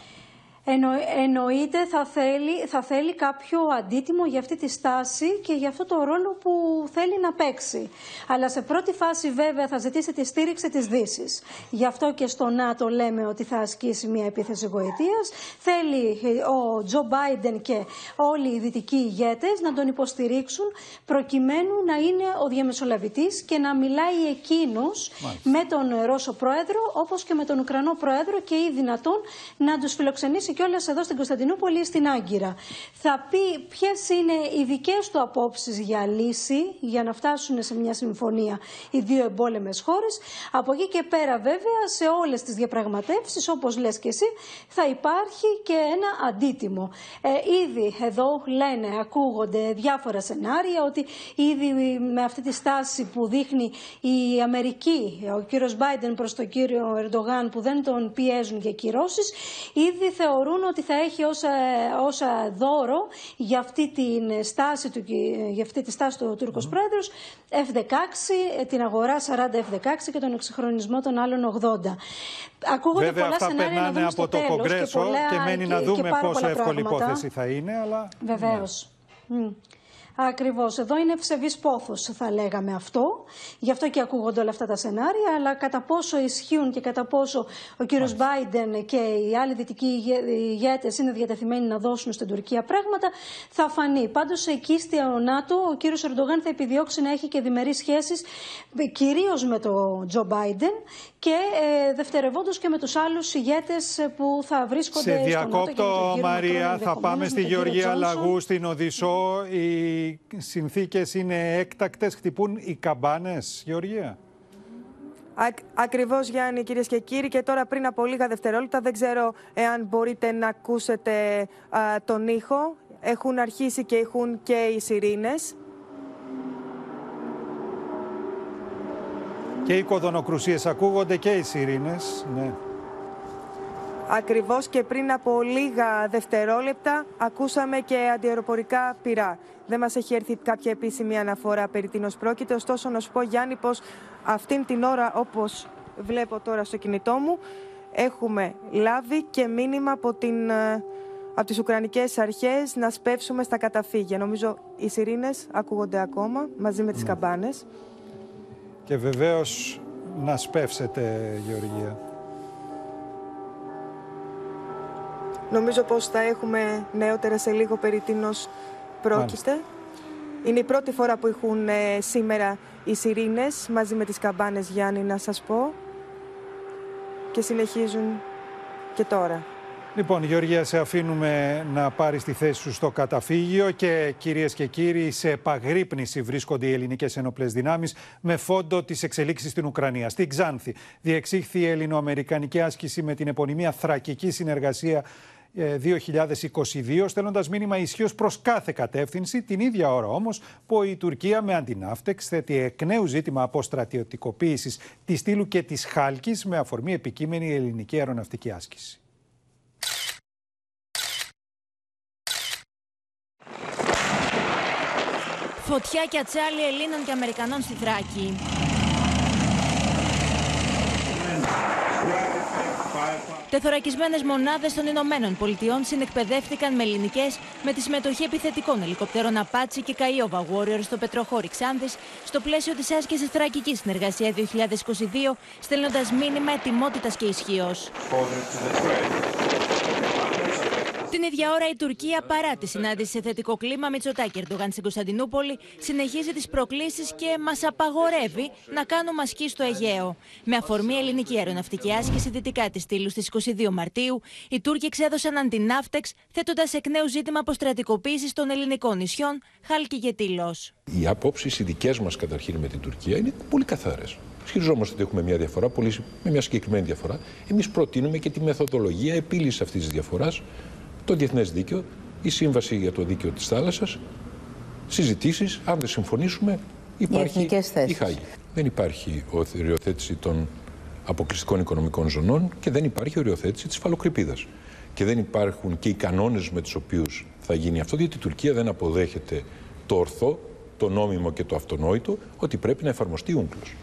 Εννο, εννοείται θα θέλει, θα θέλει κάποιο αντίτιμο για αυτή τη στάση και για αυτό το ρόλο που θέλει να παίξει. Αλλά σε πρώτη φάση βέβαια θα ζητήσει τη στήριξη της δύσης. Γι' αυτό και στο ΝΑΤΟ λέμε ότι θα ασκήσει μια επίθεση γοητείας. Θέλει ο Τζο Μπάιντεν και όλοι οι δυτικοί ηγέτες να τον υποστηρίξουν προκειμένου να είναι ο διαμεσολαβητής και να μιλάει εκείνος με τον Ρώσο Πρόεδρο όπως και με τον Ουκρανό Πρόεδρο και ή δυνατόν να τους φιλοξενήσει κιόλας εδώ στην Κωνσταντινούπολη ή στην Άγκυρα. Θα πει ποιες είναι οι δικές του απόψεις για λύση, για να φτάσουν σε μια συμφωνία οι δύο εμπόλεμες χώρες. Από εκεί και πέρα, βέβαια, σε όλες τις διαπραγματεύσεις, όπως λες και εσύ, θα υπάρχει και ένα αντίτιμο. Ε, ήδη εδώ λένε, ακούγονται διάφορα σενάρια ότι ήδη με αυτή τη στάση που δείχνει η Αμερική, ο κύριος Μπάιντεν προς τον κύριο Ερντογάν που δεν τον πιέζουν για κυρώσεις, ήδη θεωρούν θεωρούν ότι θα έχει όσα, όσα δώρο για αυτή, την στάση του, για αυτή τη στάση του Τούρκος mm. Πρόεδρος F-16, την αγορά 40 F-16 και τον εξυγχρονισμό των άλλων 80. Ακούγονται Βέβαια, πολλά αυτά σενάρια περνάνε να από το Κογκρέσο και, πολλά, και μένει να δούμε πόσο εύκολη υπόθεση θα είναι. Αλλά... Βεβαίως. Ναι. Ακριβώς. Εδώ είναι ευσεβή πόθος, θα λέγαμε αυτό. Γι' αυτό και ακούγονται όλα αυτά τα σενάρια. Αλλά κατά πόσο ισχύουν και κατά πόσο ο κύριος Μπάιντεν και οι άλλοι δυτικοί ηγέτες είναι διατεθειμένοι να δώσουν στην Τουρκία πράγματα, θα φανεί. Πάντως, εκεί στη ΝΑΤΟ, ο κύριος Ερντογάν θα επιδιώξει να έχει και διμερείς σχέσεις κυρίως με τον Τζο Μπάιντεν και ε, δευτερευόντως και με τους άλλους ηγέτες που θα βρίσκονται Σε διακόπτω, Μαρία, θα πάμε στη Γεωργία Λαγού, στην Οδυσσό. Η οι συνθήκες είναι έκτακτες, χτυπούν οι καμπάνες, Γεωργία; Ακριβώς, Γιάννη, κυρίες και κύριοι. Και τώρα, πριν από λίγα δευτερόλεπτα, δεν ξέρω εάν μπορείτε να ακούσετε τον ήχο. Έχουν αρχίσει και έχουν και οι σιρήνες. Και οι κοδονοκρουσίες ακούγονται και οι σιρήνες. Ναι. Ακριβώς και πριν από λίγα δευτερόλεπτα ακούσαμε και αντιεροπορικά πυρά. Δεν μας έχει έρθει κάποια επίσημη αναφορά περί τίνος πρόκειται, ωστόσο να σου πω Γιάννη πως αυτήν την ώρα όπως βλέπω τώρα στο κινητό μου έχουμε λάβει και μήνυμα από, την, ε, από τις Ουκρανικές αρχές να σπεύσουμε στα καταφύγια. Νομίζω οι σιρήνες ακούγονται ακόμα μαζί με τις ναι. καμπάνες. Και βεβαίως να σπεύσετε Γεωργία. Νομίζω πως θα έχουμε νεότερα σε λίγο περί τίνος πρόκειται. Είναι η πρώτη φορά που έχουν ε, σήμερα οι σιρήνες μαζί με τις καμπάνες Γιάννη να σας πω και συνεχίζουν και τώρα. Λοιπόν, Γεωργία, σε αφήνουμε να πάρει τη θέση σου στο καταφύγιο και κυρίες και κύριοι, σε επαγρύπνηση βρίσκονται οι ελληνικές ενόπλες δυνάμεις με φόντο τις εξελίξεις στην Ουκρανία. Στην Ξάνθη διεξήχθη η ελληνοαμερικανική άσκηση με την επωνυμία Θρακική Συνεργασία 2022, στέλνοντας μήνυμα ισχύως προς κάθε κατεύθυνση, την ίδια ώρα όμως που η Τουρκία με αντινάφτεξ θέτει εκ νέου ζήτημα αποστρατιωτικοποίησης της Στήλου και της Χάλκης με αφορμή επικείμενη ελληνική αεροναυτική άσκηση. Φωτιά και ατσάλι Ελλήνων και Αμερικανών στη Θράκη. Τεθωρακισμένες μονάδες των Ηνωμένων Πολιτειών συνεκπαιδεύτηκαν με ελληνικές με τη συμμετοχή επιθετικών ελικοπτέρων Απάτσι και Καϊόβα Warrior στο Πετροχώρι Ξάνθης στο πλαίσιο της άσκησης Θρακική Συνεργασία 2022, στέλνοντας μήνυμα ετοιμότητας και ισχύως. Την ίδια ώρα η Τουρκία, παρά τη συνάντηση σε θετικό κλίμα Μητσοτάκη Ερντογάν στην Κωνσταντινούπολη, συνεχίζει τις προκλήσεις και μας απαγορεύει να κάνουμε ασκή στο Αιγαίο. Με αφορμή ελληνική αεροναυτική άσκηση δυτικά της στήλου στις 22 Μαρτίου, οι Τούρκοι εξέδωσαν αντινάφτεξ, θέτοντας εκ νέου ζήτημα αποστρατικοποίησης των ελληνικών νησιών, Χάλκι και Τήλο. Οι απόψεις οι δικές μας καταρχήν με την Τουρκία είναι πολύ καθαρές. Ισχυριζόμαστε ότι έχουμε μια διαφορά, πολύ, με μια συγκεκριμένη διαφορά. Εμείς προτείνουμε και τη μεθοδολογία επίλυσης αυτής της διαφοράς το διεθνές δίκαιο, η σύμβαση για το δίκαιο της θάλασσας, συζητήσεις, αν δεν συμφωνήσουμε υπάρχει η Χάγη. Δεν υπάρχει οριοθέτηση των αποκλειστικών οικονομικών ζωνών και δεν υπάρχει οριοθέτηση της φαλοκρηπίδας. Και δεν υπάρχουν και οι κανόνες με τους οποίους θα γίνει αυτό, διότι η Τουρκία δεν αποδέχεται το ορθό, το νόμιμο και το αυτονόητο ότι πρέπει να εφαρμοστεί ούγκλος.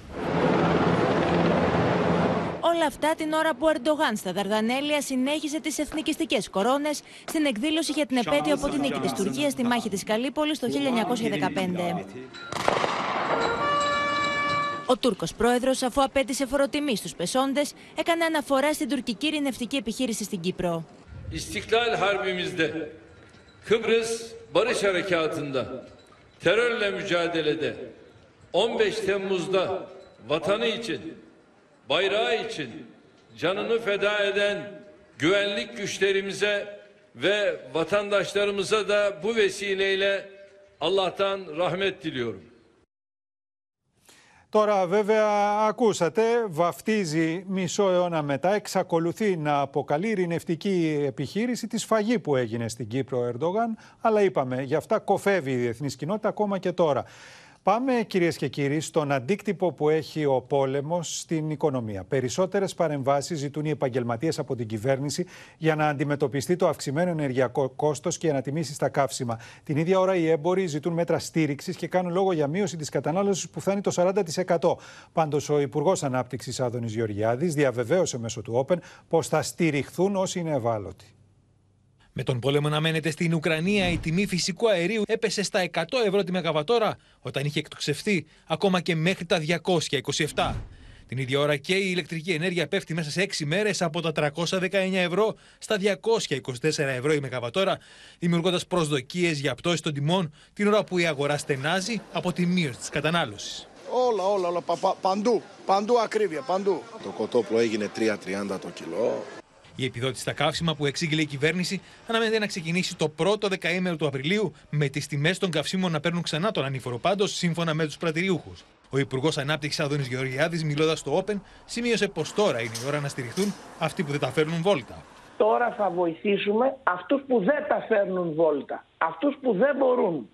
Όλα αυτά την ώρα που ο Ερντογάν στα Δαρδανέλια συνέχισε τις εθνικιστικές κορώνες στην εκδήλωση για την επέτειο από την νίκη της Τουρκίας στη μάχη της Καλύπολης το 1915. Ο Τούρκος πρόεδρος, αφού απέτησε φοροτιμή στους πεσόντες, έκανε αναφορά στην τουρκική ειρηνευτική επιχείρηση στην Κύπρο. İstiklal Harbimizde, Kıbrıs Barış Harekatı'nda, terörle mücadelede, 15 Temmuz'da vatanı için bayrağı için canını feda eden güvenlik güçlerimize ve vatandaşlarımıza da bu vesileyle Allah'tan rahmet diliyorum. Τώρα βέβαια ακούσατε, βαφτίζει μισό αιώνα μετά, εξακολουθεί να αποκαλεί ειρηνευτική επιχείρηση τη σφαγή που έγινε στην Κύπρο ο Ερντογάν, αλλά είπαμε, γι' αυτά κοφεύει η διεθνής κοινότητα ακόμα και τώρα. Πάμε κυρίες και κύριοι στον αντίκτυπο που έχει ο πόλεμος στην οικονομία. Περισσότερες παρεμβάσεις ζητούν οι επαγγελματίες από την κυβέρνηση για να αντιμετωπιστεί το αυξημένο ενεργειακό κόστος και ανατιμήσεις στα καύσιμα. Την ίδια ώρα οι έμποροι ζητούν μέτρα στήριξης και κάνουν λόγο για μείωση της κατανάλωσης που φτάνει το 40%. Πάντως ο Υπουργός Ανάπτυξης Άδωνης Γεωργιάδης διαβεβαίωσε μέσω του Open πως θα στηριχθούν όσοι είναι ευάλωτοι. Με τον πόλεμο να μένεται στην Ουκρανία, η τιμή φυσικού αερίου έπεσε στα 100 ευρώ τη Μεγαβατόρα, όταν είχε εκτοξευθεί ακόμα και μέχρι τα 227. Την ίδια ώρα και η ηλεκτρική ενέργεια πέφτει μέσα σε 6 μέρες από τα 319 ευρώ στα 224 ευρώ η Μεγαβατόρα, δημιουργώντας προσδοκίες για πτώση των τιμών την ώρα που η αγορά στενάζει από τη μείωση της κατανάλωσης. Όλα, όλα, όλα. παντού. Παντού ακρίβεια, παντού. Το κοτόπουλο έγινε 3,30 το κιλό. Η επιδότηση στα καύσιμα που εξήγηλε η κυβέρνηση αναμένεται να ξεκινήσει το πρώτο δεκαήμερο του Απριλίου, με τις τιμές των καυσίμων να παίρνουν ξανά τον ανήφορο πάντως, σύμφωνα με τους πρατηριούχους. Ο Υπουργός Ανάπτυξης Αδόνη Γεωργιάδης, μιλώντας στο Open, σημείωσε πως τώρα είναι η ώρα να στηριχθούν αυτοί που δεν τα φέρνουν βόλτα. Τώρα θα βοηθήσουμε αυτούς που δεν τα φέρνουν βόλτα. Αυτούς που δεν μπορούν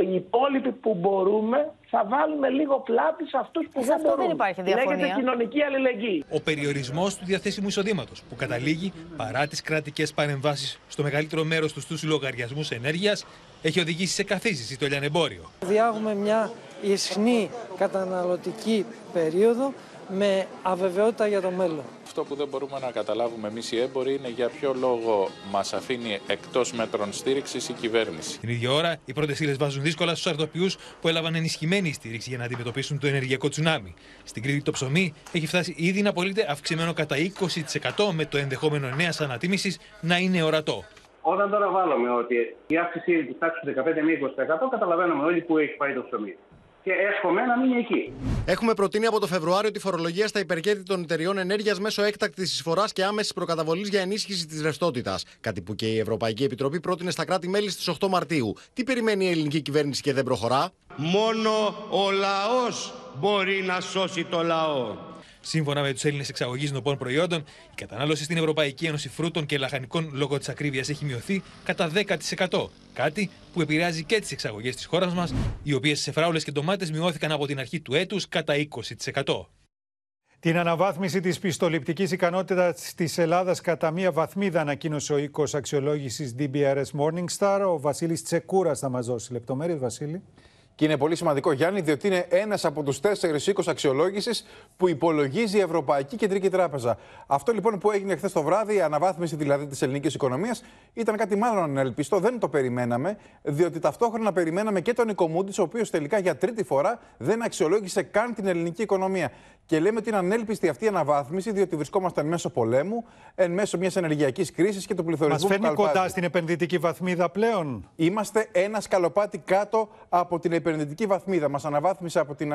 οι υπόλοιποι που μπορούμε θα βάλουμε λίγο πλάτη σε αυτούς που δεν μπορούν. δεν υπάρχει διαφωνία. Λέγεται κοινωνική αλληλεγγύη. Ο περιορισμός του διαθέσιμου εισοδήματος που καταλήγει παρά τις κρατικές παρεμβάσεις στο μεγαλύτερο μέρος τους στους λογαριασμούς ενέργειας έχει οδηγήσει σε καθίζηση το λιανεμπόριο. Διάγουμε μια ισχνή καταναλωτική περίοδο με αβεβαιότητα για το μέλλον. Αυτό που δεν μπορούμε να καταλάβουμε εμείς οι έμποροι είναι για ποιο λόγο μας αφήνει εκτός μέτρων στήριξης η κυβέρνηση. Την ίδια ώρα, οι πρώτες ύλες βάζουν δύσκολα στους αρτοπιού που έλαβαν ενισχυμένη στήριξη για να αντιμετωπίσουν το ενεργειακό τσουνάμι. Στην Κρήτη, το ψωμί έχει φτάσει ήδη να πωλείται αυξημένο κατά 20% με το ενδεχόμενο νέας ανατίμησης να είναι ορατό. Όταν τώρα βάλουμε ότι η αύξηση της τάξης του 15 με 20%, καταλαβαίνουμε όλοι που έχει πάει το ψωμί και εύχομαι να μείνει εκεί. Έχουμε προτείνει από το Φεβρουάριο τη φορολογία στα υπερκέρδη των εταιριών ενέργειας μέσω έκτακτης εισφοράς και άμεσης προκαταβολής για ενίσχυση της ρευστότητας. Κάτι που και η Ευρωπαϊκή Επιτροπή πρότεινε στα κράτη-μέλη στις 8 Μαρτίου. Τι περιμένει η ελληνική κυβέρνηση και δεν προχωρά; Μόνο ο λαός μπορεί να σώσει το λαό. Σύμφωνα με τους Έλληνες εξαγωγεί νοπών προϊόντων, η κατανάλωση στην Ευρωπαϊκή Ένωση φρούτων και λαχανικών λόγω της ακρίβειας έχει μειωθεί κατά 10%. Κάτι που επηρεάζει και τις εξαγωγές της χώρας μας, οι οποίες σε φράουλες και ντομάτες μειώθηκαν από την αρχή του έτους κατά 20%. Την αναβάθμιση της πιστοληπτικής ικανότητας της Ελλάδας κατά μία βαθμίδα ανακοίνωσε ο οίκος αξιολόγησης DBRS Morningstar. Ο Βασίλης Τσεκούρας θα μας δώσει λεπτομέρειες. Βασίλη. Και είναι πολύ σημαντικό, Γιάννη, διότι είναι ένας από τους τέσσερις οίκους αξιολόγησης που υπολογίζει η Ευρωπαϊκή Κεντρική Τράπεζα. Αυτό λοιπόν που έγινε χθες το βράδυ, η αναβάθμιση δηλαδή της ελληνικής οικονομίας, ήταν κάτι μάλλον ανελπιστό. Δεν το περιμέναμε, διότι ταυτόχρονα περιμέναμε και τον Οικομούντης, ο οποίος τελικά για τρίτη φορά δεν αξιολόγησε καν την ελληνική οικονομία. Και λέμε ότι είναι ανέλπιστη αυτή η αναβάθμιση, διότι βρισκόμαστε εν μέσω πολέμου, εν μέσω μιας ενεργειακής κρίσης και του πληθωρισμού Μας φέρνει κοντά στην επενδυτική βαθμίδα πλέον; Είμαστε ένα σκαλοπάτι κάτω από την επενδυτική βαθμίδα. Μας αναβάθμισε από, την,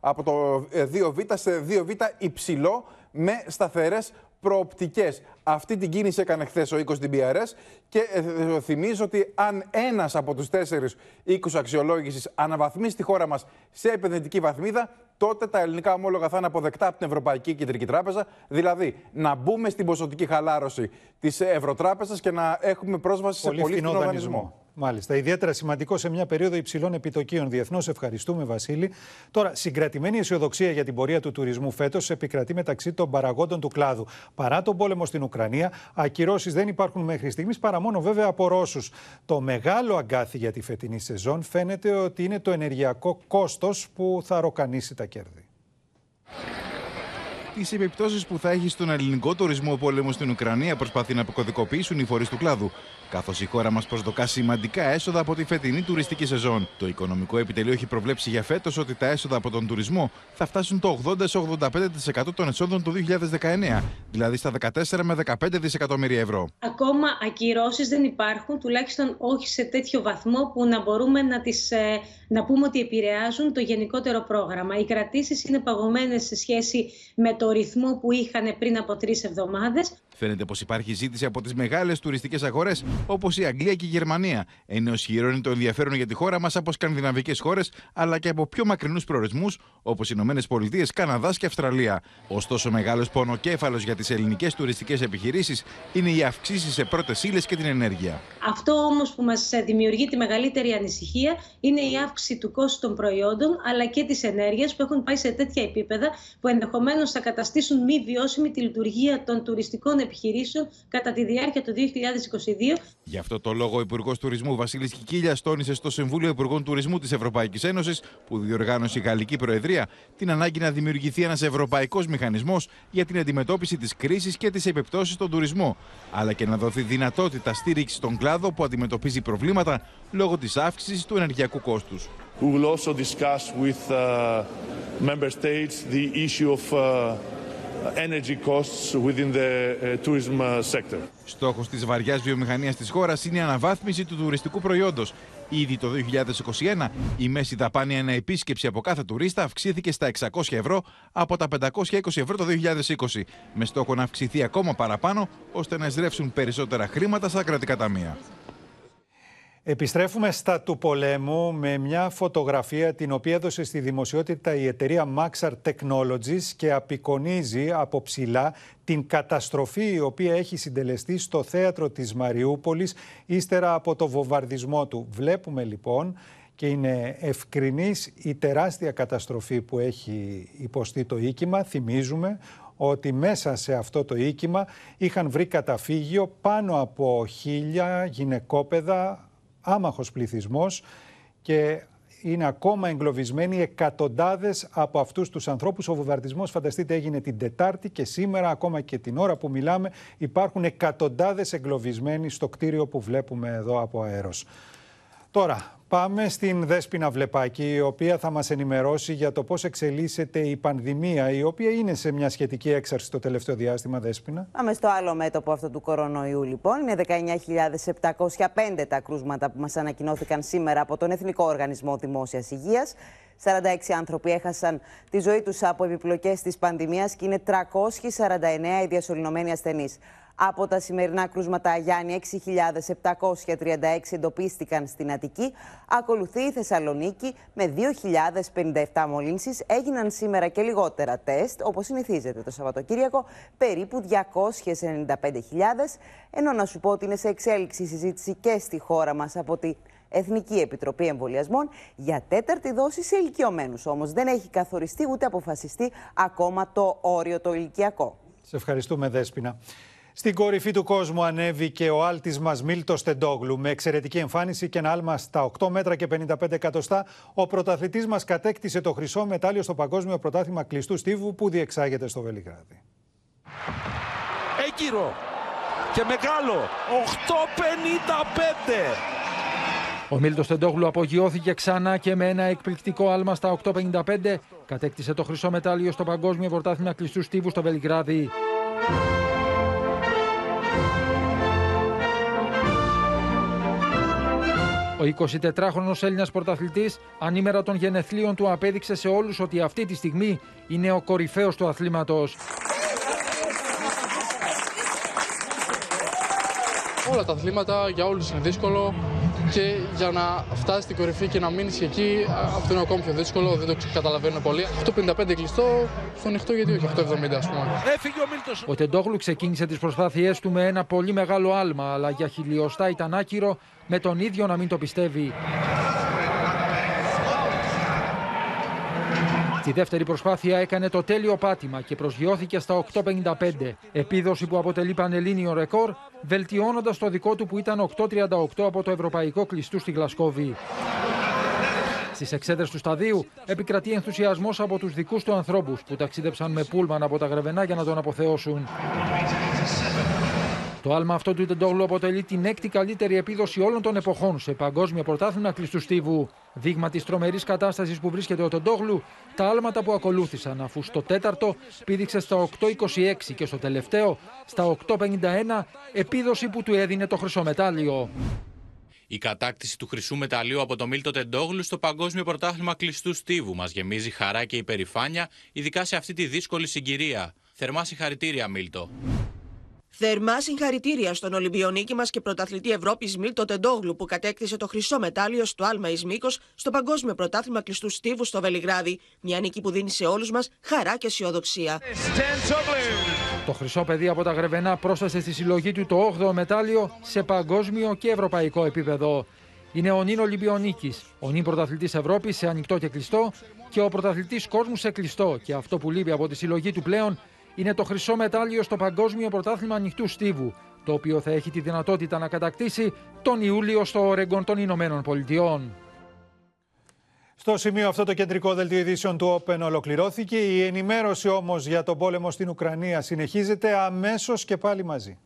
από το 2β σε 2β υψηλό με σταθερές προοπτικές. Αυτή την κίνηση έκανε χθες ο οίκος DBRS και ε, θυμίζω ότι αν ένας από τους τέσσερις οίκους αξιολόγησης αναβαθμίσει τη χώρα μας σε επενδυτική βαθμίδα, τότε τα ελληνικά ομόλογα θα είναι αποδεκτά από την Ευρωπαϊκή Κεντρική Τράπεζα. Δηλαδή να μπούμε στην ποσοτική χαλάρωση της Ευρωτράπεζας και να έχουμε πρόσβαση πολύ σε πολύ φθηνό δανεισμό. Μάλιστα. Ιδιαίτερα σημαντικό σε μια περίοδο υψηλών επιτοκίων διεθνώς. Ευχαριστούμε, Βασίλη. Τώρα, συγκρατημένη αισιοδοξία για την πορεία του τουρισμού φέτος επικρατεί μεταξύ των παραγόντων του κλάδου. Παρά τον πόλεμο στην Ουκρανία, ακυρώσεις δεν υπάρχουν μέχρι στιγμής παρά μόνο βέβαια από Ρώσους. Το μεγάλο αγκάθι για τη φετινή σεζόν φαίνεται ότι είναι το ενεργειακό κόστος που θα ροκανίσει τα κέρδη τι επιπτώσει που θα έχει στον ελληνικό τουρισμό ο πόλεμο στην Ουκρανία προσπαθεί να αποκωδικοποιήσουν οι φορείς του κλάδου. Καθώς η χώρα μας προσδοκά σημαντικά έσοδα από τη φετινή τουριστική σεζόν. Το Οικονομικό Επιτελείο έχει προβλέψει για φέτος ότι τα έσοδα από τον τουρισμό θα φτάσουν το 80-85% των εσόδων του 2019, δηλαδή στα 14 με 15 δισεκατομμύρια ευρώ. Ακόμα ακυρώσεις δεν υπάρχουν, τουλάχιστον όχι σε τέτοιο βαθμό που να μπορούμε να, τις, ε, να πούμε ότι επηρεάζουν το γενικότερο πρόγραμμα. Οι κρατήσεις είναι παγωμένες σε σχέση με το ρυθμό που είχαν πριν από τρεις εβδομάδες. Φαίνεται πως υπάρχει ζήτηση από τις μεγάλες τουριστικές αγορές όπως η Αγγλία και η Γερμανία, ενώ ισχυρό είναι το ενδιαφέρον για τη χώρα μας από σκανδιναβικές χώρες αλλά και από πιο μακρινούς προορισμούς όπως οι Ηνωμένες Πολιτείες, Καναδά και Αυστραλία. Ωστόσο, μεγάλος πονοκέφαλος για τις ελληνικές τουριστικές επιχειρήσεις είναι οι αυξήσεις σε πρώτες ύλες και την ενέργεια. Αυτό όμως που μας δημιουργεί τη μεγαλύτερη ανησυχία είναι η αύξηση του κόστου των προϊόντων αλλά και της ενέργειας που έχουν πάει σε τέτοια επίπεδα που ενδεχομένως θα καταστήσουν μη βιώσιμη τη λειτουργία των τουριστικών επιχειρήσεων κατά τη διάρκεια του 2022. Γι' αυτό το λόγο ο Υπουργός Τουρισμού Βασίλης Κικίλιας τόνισε στο Συμβούλιο Υπουργών Τουρισμού της Ευρωπαϊκής Ένωσης, που διοργάνωσε η Γαλλική Προεδρία, την ανάγκη να δημιουργηθεί ένας ευρωπαϊκός μηχανισμός για την αντιμετώπιση της κρίσης και τις επιπτώσεις στον τουρισμό, αλλά και να δοθεί δυνατότητα στήριξη στον κλάδο που αντιμετωπίζει προβλήματα λόγω της αύξησης του ενεργειακού κόστους. We will also discuss with uh, member states the issue of uh, energy costs within the uh, tourism sector. Στόχος της βαριάς βιομηχανίας της χώρας είναι η αναβάθμιση του τουριστικού προϊόντος. Ήδη το 2021 η μέση δαπάνη ένα επίσκεψη από κάθε τουρίστα αυξήθηκε στα 600 ευρώ από τα 520 ευρώ το 2020, με στόχο να αυξηθεί ακόμα παραπάνω ώστε να εισρεύσουν περισσότερα χρήματα στα κρατικά ταμεία. Επιστρέφουμε στα του πολέμου με μια φωτογραφία την οποία έδωσε στη δημοσιότητα η εταιρεία Maxar Technologies και απεικονίζει από ψηλά την καταστροφή η οποία έχει συντελεστεί στο θέατρο της Μαριούπολης ύστερα από το βομβαρδισμό του. Βλέπουμε λοιπόν και είναι ευκρινής η τεράστια καταστροφή που έχει υποστεί το οίκημα. Θυμίζουμε ότι μέσα σε αυτό το οίκημα είχαν βρει καταφύγιο πάνω από χίλια γυναικόπαιδα άμαχος πληθυσμός και είναι ακόμα εγκλωβισμένοι εκατοντάδες από αυτούς τους ανθρώπους. Ο βομβαρδισμός, φανταστείτε, έγινε την Τετάρτη και σήμερα, ακόμα και την ώρα που μιλάμε, υπάρχουν εκατοντάδες εγκλωβισμένοι στο κτίριο που βλέπουμε εδώ από αέρος. Τώρα, Πάμε στην Δέσποινα Βλεπάκη, η οποία θα μας ενημερώσει για το πώς εξελίσσεται η πανδημία, η οποία είναι σε μια σχετική έξαρση το τελευταίο διάστημα, Δέσποινα. Πάμε στο άλλο μέτωπο αυτό του κορονοϊού, λοιπόν. Είναι 19.705 τα κρούσματα που μας ανακοινώθηκαν σήμερα από τον Εθνικό Οργανισμό Δημόσιας Υγείας. 46 άνθρωποι έχασαν τη ζωή τους από επιπλοκές της πανδημίας και είναι 349 οι διασωληνωμένοι ασθενείς. Από τα σημερινά κρούσματα Αγιάννη, 6.736 εντοπίστηκαν στην Αττική. Ακολουθεί η Θεσσαλονίκη με 2.057 μολύνσεις. Έγιναν σήμερα και λιγότερα τεστ, όπως συνηθίζεται το Σαββατοκύριακο, περίπου 295.000. Ενώ να σου πω ότι είναι σε εξέλιξη η συζήτηση και στη χώρα μας από τη Εθνική Επιτροπή Εμβολιασμών για τέταρτη δόση σε ηλικιωμένους. Όμως δεν έχει καθοριστεί ούτε αποφασιστεί ακόμα το όριο το ηλικιακό. Σε ευχαριστούμε, Δέσπινα. Στην κορυφή του κόσμου ανέβηκε ο άλτης μας Μίλτος Στεντόγλου με εξαιρετική εμφάνιση και ένα άλμα στα 8 μέτρα και 55 εκατοστά. Ο πρωταθλητής μας κατέκτησε το χρυσό μετάλλιο στο Παγκόσμιο Πρωτάθλημα Κλειστού Στίβου που διεξάγεται στο Βελιγράδι. Έγκυρο και μεγάλο 8.55 ο Μίλτος Τεντόγλου απογειώθηκε ξανά και με ένα εκπληκτικό άλμα στα 8.55 κατέκτησε το χρυσό μετάλλιο στο Παγκόσμιο Πρωτάθλημα Κλειστού Στίβου στο Βελιγράδι. Ο 24χρονος Έλληνας πρωταθλητής, ανήμερα των γενεθλίων του, απέδειξε σε όλους ότι αυτή τη στιγμή είναι ο κορυφαίος του αθλήματος. Όλα τα αθλήματα για όλους είναι δύσκολο και για να φτάσει στην κορυφή και να μείνεις εκεί, αυτό είναι ακόμη πιο δύσκολο, δεν το καταλαβαίνω πολύ. 8.55 κλειστό, στο ανοιχτό γιατί όχι 8.70 ας πούμε. Έφυγε ο Μίλτος. Ο Τεντόγλου ξεκίνησε τις προσπάθειές του με ένα πολύ μεγάλο άλμα, αλλά για χιλιοστά ήταν άκυρο με τον ίδιο να μην το πιστεύει. Στη δεύτερη προσπάθεια έκανε το τέλειο πάτημα και προσγειώθηκε στα 8.55. Επίδοση που αποτελεί πανελλήνιο ρεκόρ, βελτιώνοντας το δικό του που ήταν 8.38 από το ευρωπαϊκό κλειστού στη Γλασκόβη. Στις εξέδρες του σταδίου επικρατεί ενθουσιασμός από τους δικούς του ανθρώπους που ταξίδεψαν με πούλμαν από τα Γρεβενά για να τον αποθεώσουν. Το άλμα αυτό του Τεντόγλου αποτελεί την έκτη καλύτερη επίδοση όλων των εποχών σε παγκόσμιο πρωτάθλημα κλειστού στίβου. Δείγμα της τρομερής κατάστασης που βρίσκεται ο Τεντόγλου, τα άλματα που ακολούθησαν, αφού στο τέταρτο πήδηξε στα 8.26 και στο τελευταίο στα 8.51, επίδοση που του έδινε το χρυσό μετάλλιο. Η κατάκτηση του χρυσού μεταλλίου από το Μίλτο Τεντόγλου στο Παγκόσμιο Πρωτάθλημα Κλειστού Στίβου μας γεμίζει χαρά και υπερηφάνεια, ειδικά σε αυτή τη δύσκολη συγκυρία. Θερμά συγχαρητήρια, Μίλτο. Θερμά συγχαρητήρια στον Ολυμπιονίκη μας και πρωταθλητή Ευρώπης Μίλτο Τεντόγλου που κατέκτησε το χρυσό μετάλλιο στο Άλμα Ισμίκο στο Παγκόσμιο Πρωτάθλημα Κλειστού Στίβου στο Βελιγράδι. Μια νίκη που δίνει σε όλους μας χαρά και αισιοδοξία. Το χρυσό παιδί από τα Γρεβενά πρόσθεσε στη συλλογή του το 8ο μετάλλιο σε παγκόσμιο και ευρωπαϊκό επίπεδο. Είναι ο νυν Ολυμπιονίκης, ο νυν πρωταθλητής Ευρώπης σε ανοιχτό και κλειστό και ο πρωταθλητής κόσμου σε κλειστό. Και αυτό που λείπει από τη συλλογή του πλέον είναι το χρυσό μετάλλιο στο Παγκόσμιο Πρωτάθλημα Ανοιχτού Στίβου, το οποίο θα έχει τη δυνατότητα να κατακτήσει τον Ιούλιο στο Ορεγκόν των Ηνωμένων Πολιτειών. Στο σημείο αυτό το κεντρικό δελτίο ειδήσεων του Open ολοκληρώθηκε. Η ενημέρωση όμως για τον πόλεμο στην Ουκρανία συνεχίζεται αμέσως και πάλι μαζί.